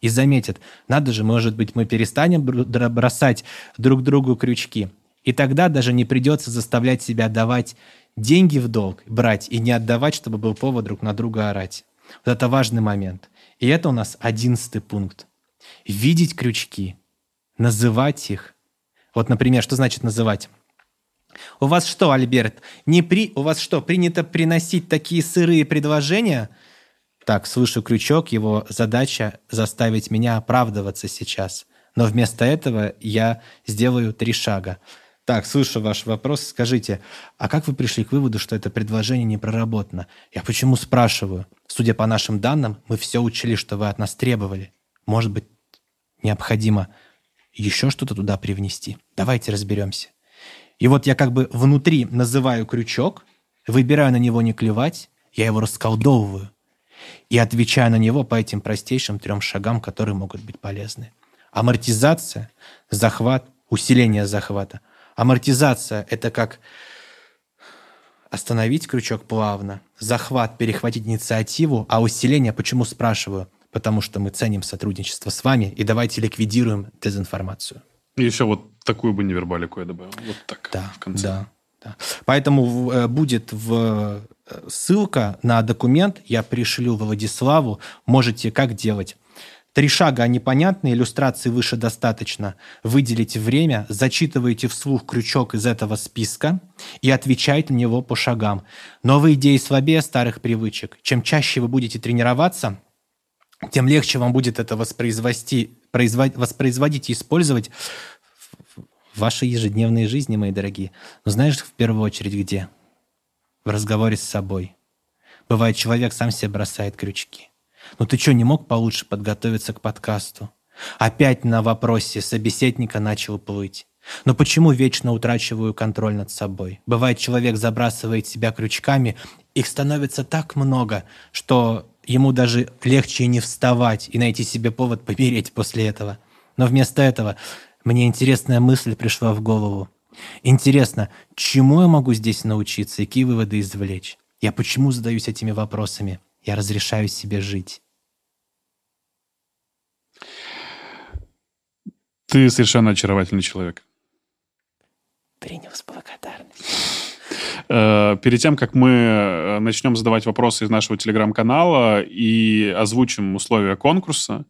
и заметят, надо же, может быть, мы перестанем бросать друг другу крючки. И тогда даже не придется заставлять себя давать деньги в долг, брать и не отдавать, чтобы был повод друг на друга орать. Вот это важный момент. И это у нас одиннадцатый пункт видеть крючки, называть их. Вот, например, что значит называть? У вас что, Альберт, не при... у вас что, принято приносить такие сырые предложения? Так, слышу крючок, его задача заставить меня оправдываться сейчас. Но вместо этого я сделаю три шага. Так, слышу ваш вопрос. Скажите, а как вы пришли к выводу, что это предложение не проработано? Я почему спрашиваю? Судя по нашим данным, мы все учили, что вы от нас требовали. Может быть, необходимо еще что-то туда привнести. Давайте разберемся. И вот я как бы внутри называю крючок, выбираю на него не клевать, я его расколдовываю и отвечаю на него по этим простейшим трем шагам, которые могут быть полезны. Амортизация, захват, усиление захвата. Амортизация – это как остановить крючок плавно, захват – перехватить инициативу, а усиление, почему спрашиваю – потому что мы ценим сотрудничество с вами, и давайте ликвидируем дезинформацию. И еще вот такую бы невербалику я добавил. Вот так да, в конце. Да, да. Поэтому э, будет в э, ссылка на документ, я пришлю Владиславу, можете как делать. Три шага, они понятны, иллюстрации выше достаточно. Выделите время, зачитываете вслух крючок из этого списка и отвечаете на него по шагам. Новые идеи слабее старых привычек. Чем чаще вы будете тренироваться, тем легче вам будет это воспроизвести, воспроизводить и использовать в вашей ежедневной жизни, мои дорогие. Но знаешь, в первую очередь где? В разговоре с собой. Бывает, человек сам себе бросает крючки. Ну ты что, не мог получше подготовиться к подкасту? Опять на вопросе собеседника начал плыть. Но почему вечно утрачиваю контроль над собой? Бывает, человек забрасывает себя крючками, их становится так много, что ему даже легче не вставать и найти себе повод помереть после этого. Но вместо этого мне интересная мысль пришла в голову. Интересно, чему я могу здесь научиться и какие выводы извлечь? Я почему задаюсь этими вопросами? Я разрешаю себе жить. Ты совершенно очаровательный человек. Принял с благодарностью. Э, перед тем, как мы э, начнем задавать вопросы из нашего телеграм-канала и озвучим условия конкурса,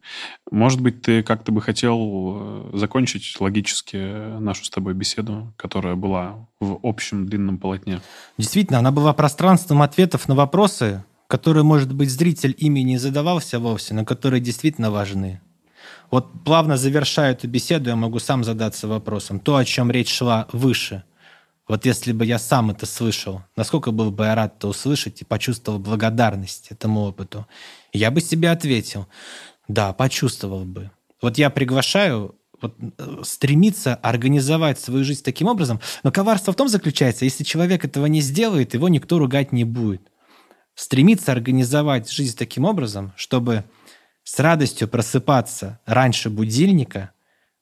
может быть, ты как-то бы хотел э, закончить логически нашу с тобой беседу, которая была в общем длинном полотне? Действительно, она была пространством ответов на вопросы, которые, может быть, зритель ими не задавался вовсе, но которые действительно важны. Вот плавно завершая эту беседу, я могу сам задаться вопросом. То, о чем речь шла выше – вот если бы я сам это слышал, насколько был бы я рад это услышать и почувствовал благодарность этому опыту, я бы себе ответил, да, почувствовал бы. Вот я приглашаю вот, э, стремиться организовать свою жизнь таким образом, но коварство в том заключается, если человек этого не сделает, его никто ругать не будет. Стремиться организовать жизнь таким образом, чтобы с радостью просыпаться раньше будильника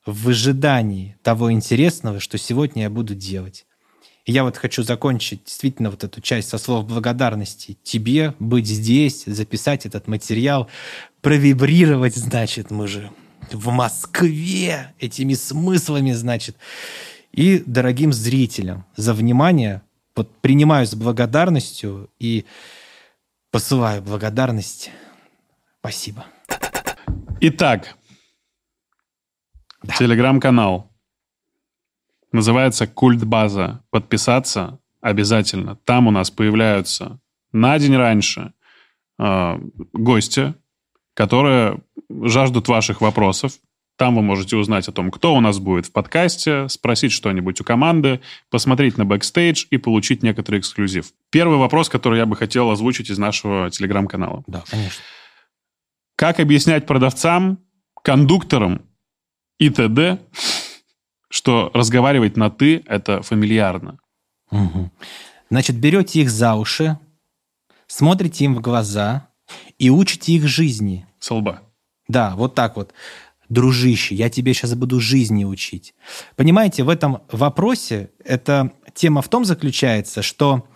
в ожидании того интересного, что сегодня я буду делать. И я вот хочу закончить действительно вот эту часть со слов благодарности тебе, быть здесь, записать этот материал, провибрировать, значит, мы же в Москве этими смыслами, значит. И дорогим зрителям за внимание. Вот принимаю с благодарностью и посылаю благодарность. Спасибо. Итак, да. телеграм-канал Называется «Культ база». Подписаться обязательно. Там у нас появляются на день раньше э, гости, которые жаждут ваших вопросов. Там вы можете узнать о том, кто у нас будет в подкасте, спросить что-нибудь у команды, посмотреть на бэкстейдж и получить некоторый эксклюзив. Первый вопрос, который я бы хотел озвучить из нашего телеграм-канала. Да, конечно. Как объяснять продавцам, кондукторам и т.д., что разговаривать на «ты» — это фамильярно. Угу. Значит, берете их за уши, смотрите им в глаза и учите их жизни. С лба. Да, вот так вот. Дружище, я тебе сейчас буду жизни учить. Понимаете, в этом вопросе эта тема в том заключается, что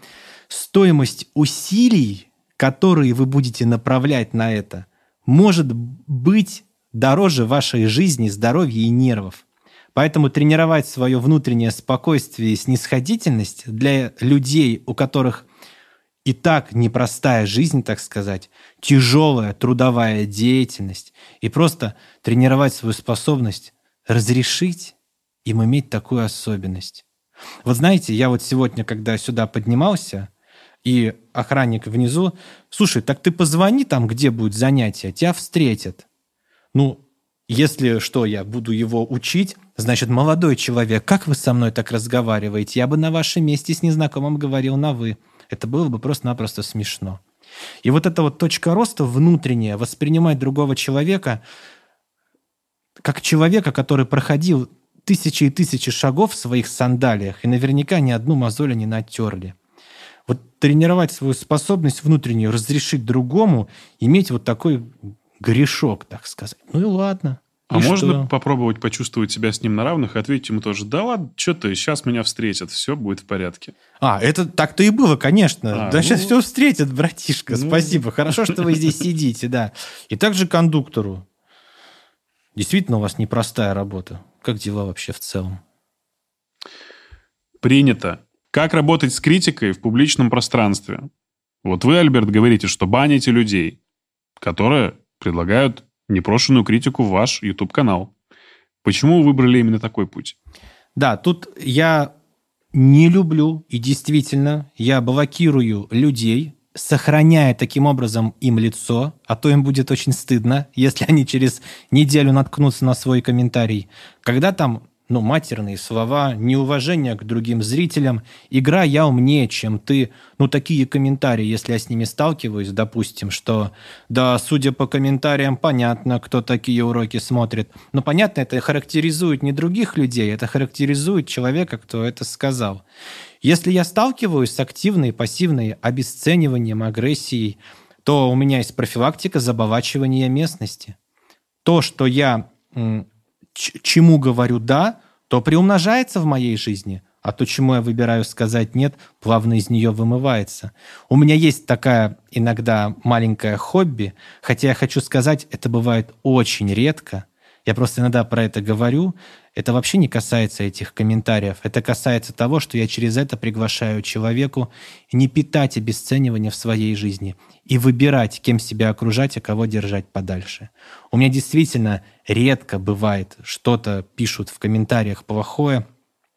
стоимость усилий, которые вы будете направлять на это, может быть дороже вашей жизни, здоровья и нервов. Поэтому тренировать свое внутреннее спокойствие и снисходительность для людей, у которых и так непростая жизнь, так сказать, тяжелая трудовая деятельность, и просто тренировать свою способность разрешить им иметь такую особенность. Вот знаете, я вот сегодня, когда сюда поднимался, и охранник внизу, слушай, так ты позвони там, где будет занятие, тебя встретят. Ну, если что, я буду его учить, значит, молодой человек, как вы со мной так разговариваете? Я бы на вашем месте с незнакомым говорил на «вы». Это было бы просто-напросто смешно. И вот эта вот точка роста внутренняя, воспринимать другого человека как человека, который проходил тысячи и тысячи шагов в своих сандалиях и наверняка ни одну мозоль не натерли. Вот тренировать свою способность внутреннюю, разрешить другому, иметь вот такой грешок, так сказать. Ну и ладно. А и можно что? попробовать почувствовать себя с ним на равных и ответить ему тоже, да ладно, что ты, сейчас меня встретят, все будет в порядке. А, это так-то и было, конечно. А, да ну... сейчас все встретят, братишка, ну... спасибо. Хорошо, что вы здесь сидите, да. И также кондуктору. Действительно, у вас непростая работа. Как дела вообще в целом? Принято. Как работать с критикой в публичном пространстве? Вот вы, Альберт, говорите, что баните людей, которые предлагают непрошенную критику в ваш YouTube-канал. Почему вы выбрали именно такой путь? Да, тут я не люблю, и действительно, я блокирую людей, сохраняя таким образом им лицо, а то им будет очень стыдно, если они через неделю наткнутся на свой комментарий. Когда там ну, матерные слова, неуважение к другим зрителям, игра «я умнее, чем ты», ну, такие комментарии, если я с ними сталкиваюсь, допустим, что, да, судя по комментариям, понятно, кто такие уроки смотрит. Но понятно, это характеризует не других людей, это характеризует человека, кто это сказал. Если я сталкиваюсь с активной, пассивной обесцениванием, агрессией, то у меня есть профилактика заболачивания местности. То, что я чему говорю «да», то приумножается в моей жизни. а то, чему я выбираю сказать «нет», плавно из нее вымывается. У меня есть такая иногда маленькое хобби, хотя я хочу сказать, это бывает очень редко. Я просто иногда про это говорю. Это вообще не касается этих комментариев. Это касается того, что я через это приглашаю человеку не питать обесценивания в своей жизни и выбирать, кем себя окружать, а кого держать подальше. У меня действительно редко бывает, что-то пишут в комментариях плохое,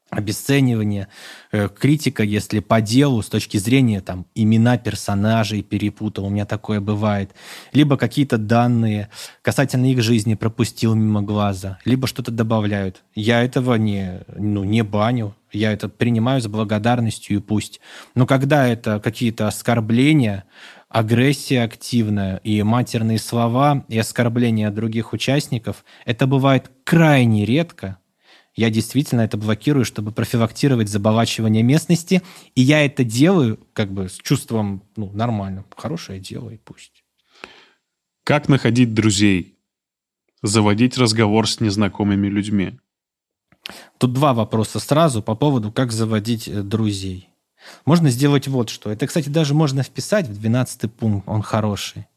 обесценивание, э, критика, если по делу, с точки зрения там, имена персонажей перепутал, у меня такое бывает, либо какие-то данные касательно их жизни пропустил мимо глаза, либо что-то добавляют. Я этого не, ну, не баню, я это принимаю с благодарностью и пусть. Но когда это какие-то оскорбления, агрессия активная и матерные слова и оскорбления других участников, это бывает крайне редко, я действительно это блокирую, чтобы профилактировать заболачивание местности, и я это делаю как бы с чувством, ну, нормально, хорошее дело, и пусть. Как находить друзей? Заводить разговор с незнакомыми людьми? Тут два вопроса сразу по поводу, как заводить э, друзей. Можно сделать вот что. Это, кстати, даже можно вписать в 12 пункт, он хороший.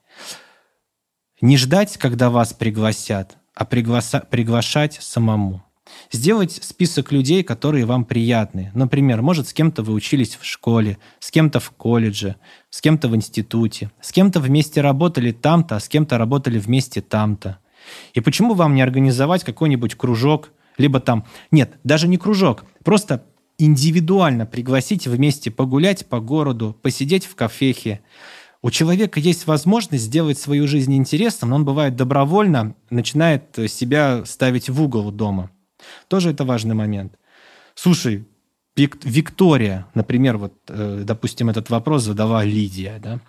Не ждать, когда вас пригласят, а пригласа- приглашать самому. Сделать список людей, которые вам приятны. Например, может, с кем-то вы учились в школе, с кем-то в колледже, с кем-то в институте, с кем-то вместе работали там-то, а с кем-то работали вместе там-то. И почему вам не организовать какой-нибудь кружок, либо там... Нет, даже не кружок, просто индивидуально пригласить вместе погулять по городу, посидеть в кафехе. У человека есть возможность сделать свою жизнь интересным, но он бывает добровольно начинает себя ставить в угол дома. Тоже это важный момент. Слушай, Виктория, например, вот, э, допустим, этот вопрос задала Лидия, да?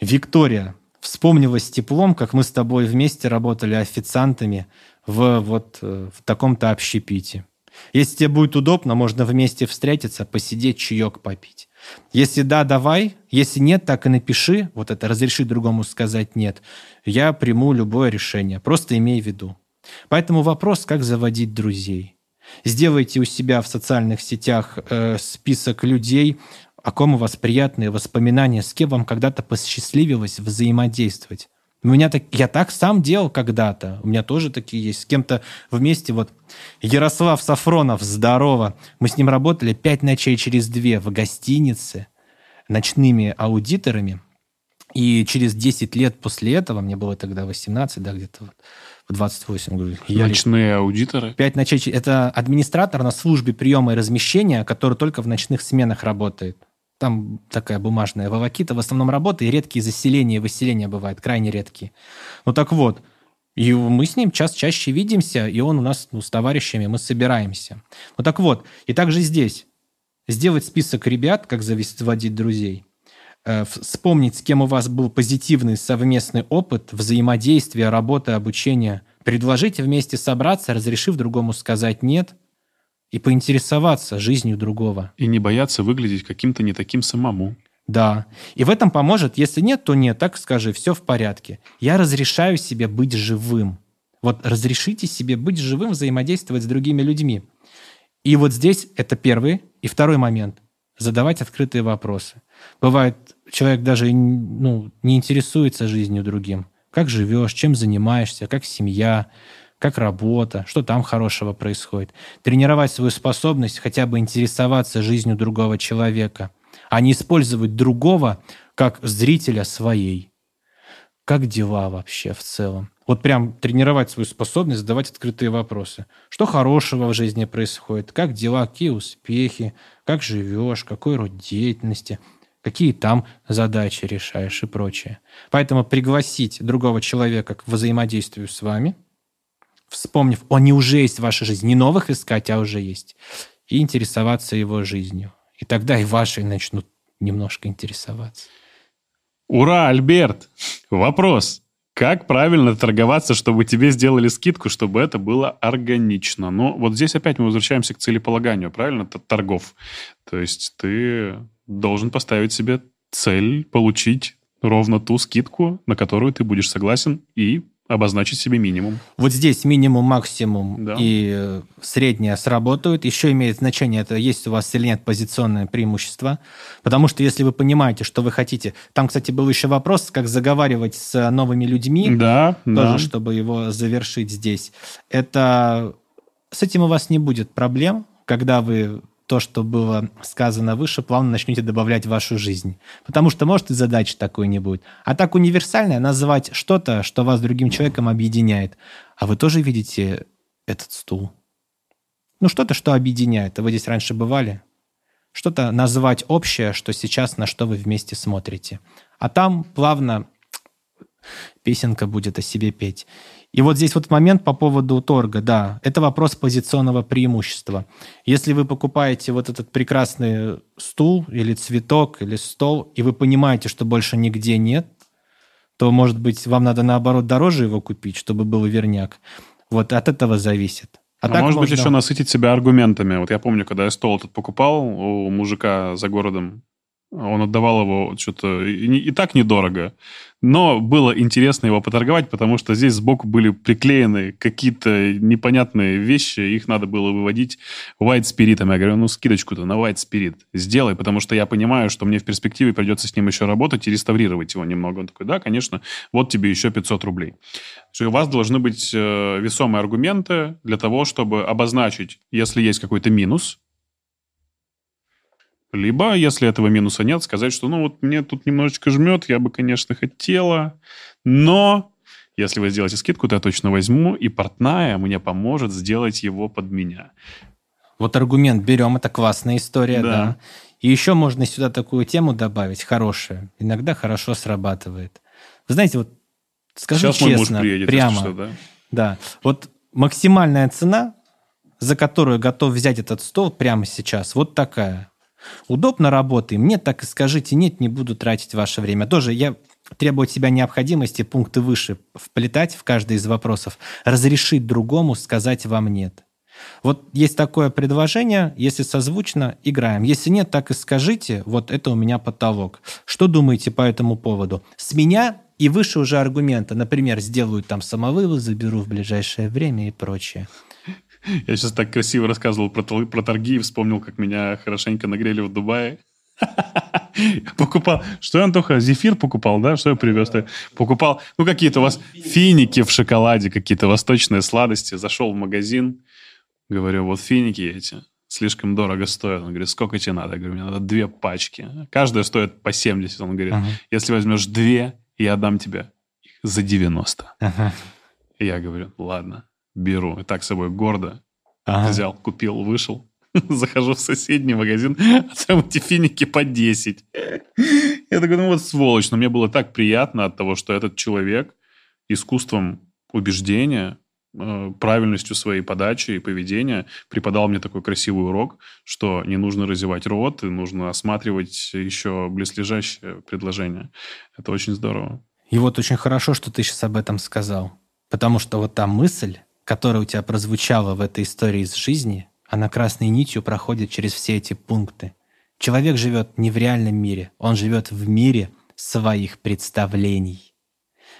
Виктория, вспомнилась теплом, как мы с тобой вместе работали официантами в вот э, в таком-то общепите. Если тебе будет удобно, можно вместе встретиться, посидеть, чаек попить. Если да, давай. Если нет, так и напиши. Вот это разреши другому сказать нет. Я приму любое решение. Просто имей в виду. Поэтому вопрос, как заводить друзей. Сделайте у себя в социальных сетях э, список людей, о ком у вас приятные воспоминания, с кем вам когда-то посчастливилось взаимодействовать. У меня так, я так сам делал когда-то. У меня тоже такие есть. С кем-то вместе. Вот Ярослав Сафронов, здорово. Мы с ним работали пять ночей через две в гостинице ночными аудиторами. И через 10 лет после этого, мне было тогда 18, да, где-то вот, в 28. Говорю, Ночные аудиторы? Пять ночей. Это администратор на службе приема и размещения, который только в ночных сменах работает. Там такая бумажная волокита в основном работа, и редкие заселения и выселения бывают, крайне редкие. Ну так вот, и мы с ним час чаще видимся, и он у нас ну, с товарищами, мы собираемся. Ну так вот, и также здесь. Сделать список ребят, как заводить друзей – вспомнить, с кем у вас был позитивный совместный опыт взаимодействия, работы, обучения. Предложите вместе собраться, разрешив другому сказать «нет», и поинтересоваться жизнью другого. И не бояться выглядеть каким-то не таким самому. Да. И в этом поможет, если нет, то нет, так скажи, все в порядке. Я разрешаю себе быть живым. Вот разрешите себе быть живым, взаимодействовать с другими людьми. И вот здесь это первый. И второй момент. Задавать открытые вопросы. Бывает, человек даже ну, не интересуется жизнью другим. Как живешь, чем занимаешься, как семья, как работа, что там хорошего происходит. Тренировать свою способность хотя бы интересоваться жизнью другого человека, а не использовать другого как зрителя своей. Как дела вообще в целом? Вот прям тренировать свою способность задавать открытые вопросы. Что хорошего в жизни происходит? Как дела? Какие успехи? Как живешь? Какой род деятельности? Какие там задачи решаешь и прочее. Поэтому пригласить другого человека к взаимодействию с вами, вспомнив, он не уже есть в вашей жизни, не новых искать, а уже есть, и интересоваться его жизнью. И тогда и ваши начнут немножко интересоваться. Ура, Альберт! Вопрос. Как правильно торговаться, чтобы тебе сделали скидку, чтобы это было органично? Ну, вот здесь опять мы возвращаемся к целеполаганию, правильно? Это торгов. То есть ты должен поставить себе цель получить ровно ту скидку, на которую ты будешь согласен и обозначить себе минимум. Вот здесь минимум, максимум Да. и э, среднее сработают. Еще имеет значение, это есть у вас или нет позиционное преимущество. Потому что если вы понимаете, что вы хотите... Там, кстати, был еще вопрос, как заговаривать с новыми людьми. Да, да. тоже, чтобы его завершить здесь. Это с этим у вас не будет проблем, когда вы то, что было сказано выше, плавно начнете добавлять в вашу жизнь. Потому что, может, и задачи такой не будет. А так универсальное называть что-то, что вас с другим человеком объединяет. А вы тоже видите этот стул? Ну, что-то, что объединяет. Вы здесь раньше бывали? Что-то назвать общее, что сейчас на что вы вместе смотрите. А там плавно песенка будет о себе петь. И вот здесь вот момент по поводу торга, да, это вопрос позиционного преимущества. Если вы покупаете вот этот прекрасный стул или цветок или стол, и вы понимаете, что больше нигде нет, то, может быть, вам надо наоборот дороже его купить, чтобы был верняк. Вот от этого зависит. А, так может быть, можно- еще насытить себя аргументами. Вот я помню, когда я стол этот покупал у мужика за городом, он отдавал его что-то и, и так недорого. Но было интересно его поторговать, потому что здесь сбоку были приклеены какие-то непонятные вещи, их надо было выводить white спиритом. Я говорю, ну скидочку-то на white спирит сделай, потому что я понимаю, что мне в перспективе придется с ним еще работать и реставрировать его немного. Он такой, да, конечно, вот тебе еще 500 рублей. Что у вас должны быть э, весомые аргументы для того, чтобы обозначить, если есть какой-то минус, либо, если этого минуса нет, сказать, что ну вот мне тут немножечко жмет, я бы, конечно, хотела, но если вы сделаете скидку, то я точно возьму, и портная мне поможет сделать его под меня. Вот аргумент берем, это классная история, Да. да. И еще можно сюда такую тему добавить, хорошую. Иногда хорошо срабатывает. Вы знаете, вот скажу Сейчас мой муж честно, приедет, прямо, если что, да? да, вот максимальная цена, за которую готов взять этот стол прямо сейчас, вот такая. Удобно работаем? Нет, так и скажите, нет, не буду тратить ваше время. Тоже я требую от себя необходимости пункты выше вплетать в каждый из вопросов, разрешить другому сказать вам нет. Вот есть такое предложение, если созвучно, играем. Если нет, так и скажите, вот это у меня потолок. Что думаете по этому поводу? С меня и выше уже аргумента. Например, сделаю там самовывоз, заберу в ближайшее время и прочее. *laughs* Я сейчас так красиво рассказывал про, про торги и вспомнил, как меня хорошенько нагрели в Дубае. *laughs* Покупал... Что я, Антоха, зефир покупал, да? Что я привез? -то? Покупал, ну, какие-то у вас финики в шоколаде, какие-то восточные сладости. Зашел в магазин, говорю, вот финики эти слишком дорого стоят. Он говорит, сколько тебе надо? Я говорю, мне надо две пачки. Каждая стоит по 70. Он говорит, Ага. если возьмешь две, я дам тебе за 90. Ага. И я говорю, ладно, беру. И так с собой гордо Ага. взял, купил, вышел. *laughs* Захожу в соседний магазин, *laughs* а там эти финики по 10. Я такой, ну вот сволочь. Но мне было так приятно от того, что этот человек искусством убеждения, э, правильностью своей подачи и поведения преподал мне такой красивый урок, что не нужно разевать рот, и нужно осматривать еще близлежащее предложение. Это очень здорово. И вот очень хорошо, что ты сейчас об этом сказал. Потому что вот та мысль, которая у тебя прозвучала в этой истории из жизни, она красной нитью проходит через все эти пункты. Человек живет не в реальном мире, он живет в мире своих представлений.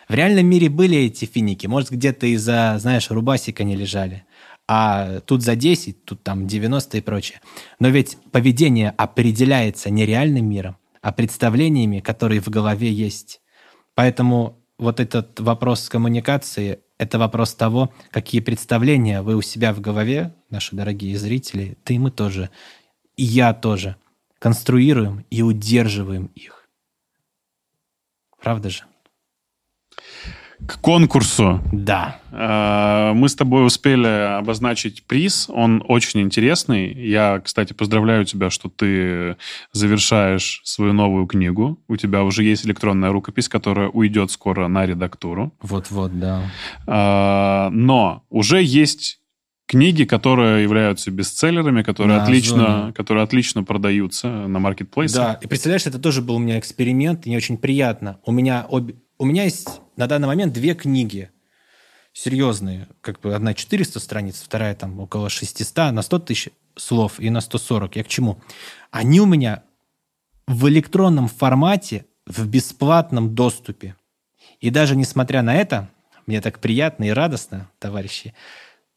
В реальном мире были эти финики, может, где-то из-за, знаешь, рубасика не лежали. А тут за 10, тут там 90 и прочее. Но ведь поведение определяется не реальным миром, а представлениями, которые в голове есть. Поэтому вот этот вопрос коммуникации – это вопрос того, какие представления вы у себя в голове, наши дорогие зрители, ты и мы тоже, и я тоже, конструируем и удерживаем их. Правда же? К конкурсу. Да. Э, Мы с тобой успели обозначить приз. Он очень интересный. Я, кстати, поздравляю тебя, что ты завершаешь свою новую книгу. У тебя уже есть электронная рукопись, которая уйдет скоро на редактуру. Вот-вот, да. Э, Но уже есть книги, которые являются бестселлерами, которые, На отлично, Озоне. которые отлично продаются на маркетплейсе. Да, и представляешь, это тоже был у меня эксперимент, и мне очень приятно. У меня, обе... у меня есть на данный момент две книги серьезные. Как бы одна 400 страниц, вторая там около 600, на 100 тысяч слов и на 140. Я к чему? Они у меня в электронном формате, в бесплатном доступе. И даже несмотря на это, мне так приятно и радостно, товарищи,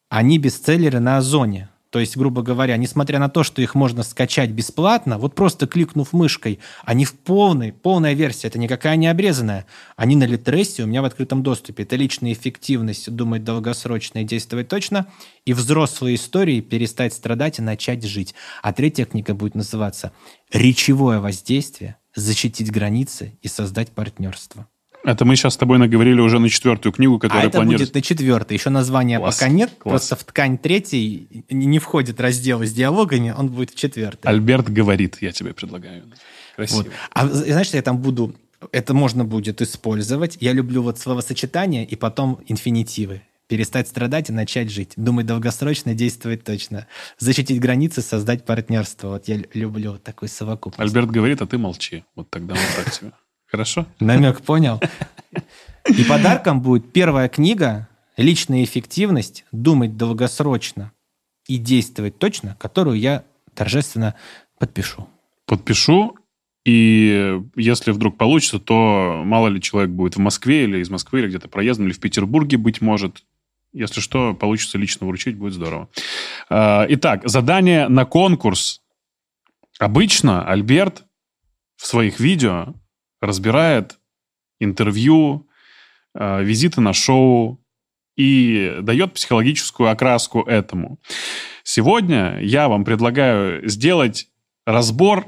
они бестселлеры на Озоне. То есть, грубо говоря, несмотря на то, что их можно скачать бесплатно, вот просто кликнув мышкой, они в полной, полная версия, это никакая не обрезанная. Они на Литресе у меня в открытом доступе. Это личная эффективность, думать долгосрочно и действовать точно, и взрослые истории перестать страдать и начать жить. А третья книга будет называться «Речевое воздействие, защитить границы и создать партнерство». Это мы сейчас с тобой наговорили уже на четвертую книгу, которую а это планируешь. будет на четвертой. Еще названия Класс, пока нет. класс. Просто в ткань третьей не входит разделы с диалогами, он будет в четвертой. Альберт говорит, я тебе предлагаю. Красиво. Вот. А знаешь, я там буду... Это можно будет использовать. Я люблю вот словосочетания и потом инфинитивы. Перестать страдать и начать жить. Думать долгосрочно, действовать точно. Защитить границы, создать партнерство. Вот я люблю такой совокупность. Альберт говорит, а ты молчи. Вот тогда вот так тебе. Хорошо? Намек понял? И подарком будет первая книга «Личная эффективность. Думать долгосрочно и действовать точно», которую я торжественно подпишу. Подпишу, и если вдруг получится, то мало ли человек будет в Москве или из Москвы, или где-то проездом, или в Петербурге, быть может. Если что, получится лично вручить, будет здорово. А, Итак, задание на конкурс. Обычно Альберт в своих видео разбирает интервью, а, визиты на шоу и дает психологическую окраску этому. Сегодня я вам предлагаю сделать разбор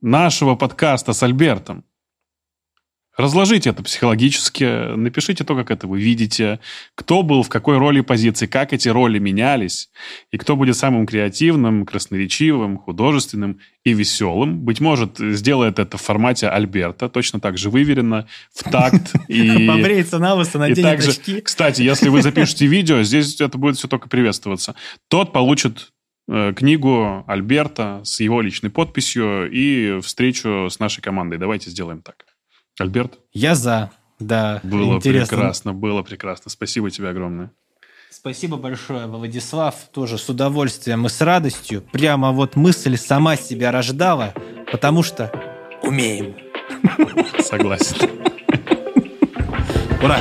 нашего подкаста с Альбертом. Разложите это психологически, напишите то, как это вы видите, кто был в какой роли позиции, как эти роли менялись, и кто будет самым креативным, красноречивым, художественным и веселым. Быть может, сделает это в формате Альберта, точно так же выверено, в такт. И, *laughs* Побреется на лысо, и наденет также, очки. кстати, если вы запишете видео, здесь это будет все только приветствоваться. Тот получит э, книгу Альберта с его личной подписью и встречу с нашей командой. Давайте сделаем так. Альберт, Я за. Да, было интересно. прекрасно, было прекрасно. Спасибо тебе огромное. Спасибо большое, Владислав. Тоже с удовольствием и с радостью. Прямо вот мысль сама себя рождала, потому что умеем. Согласен. Ура!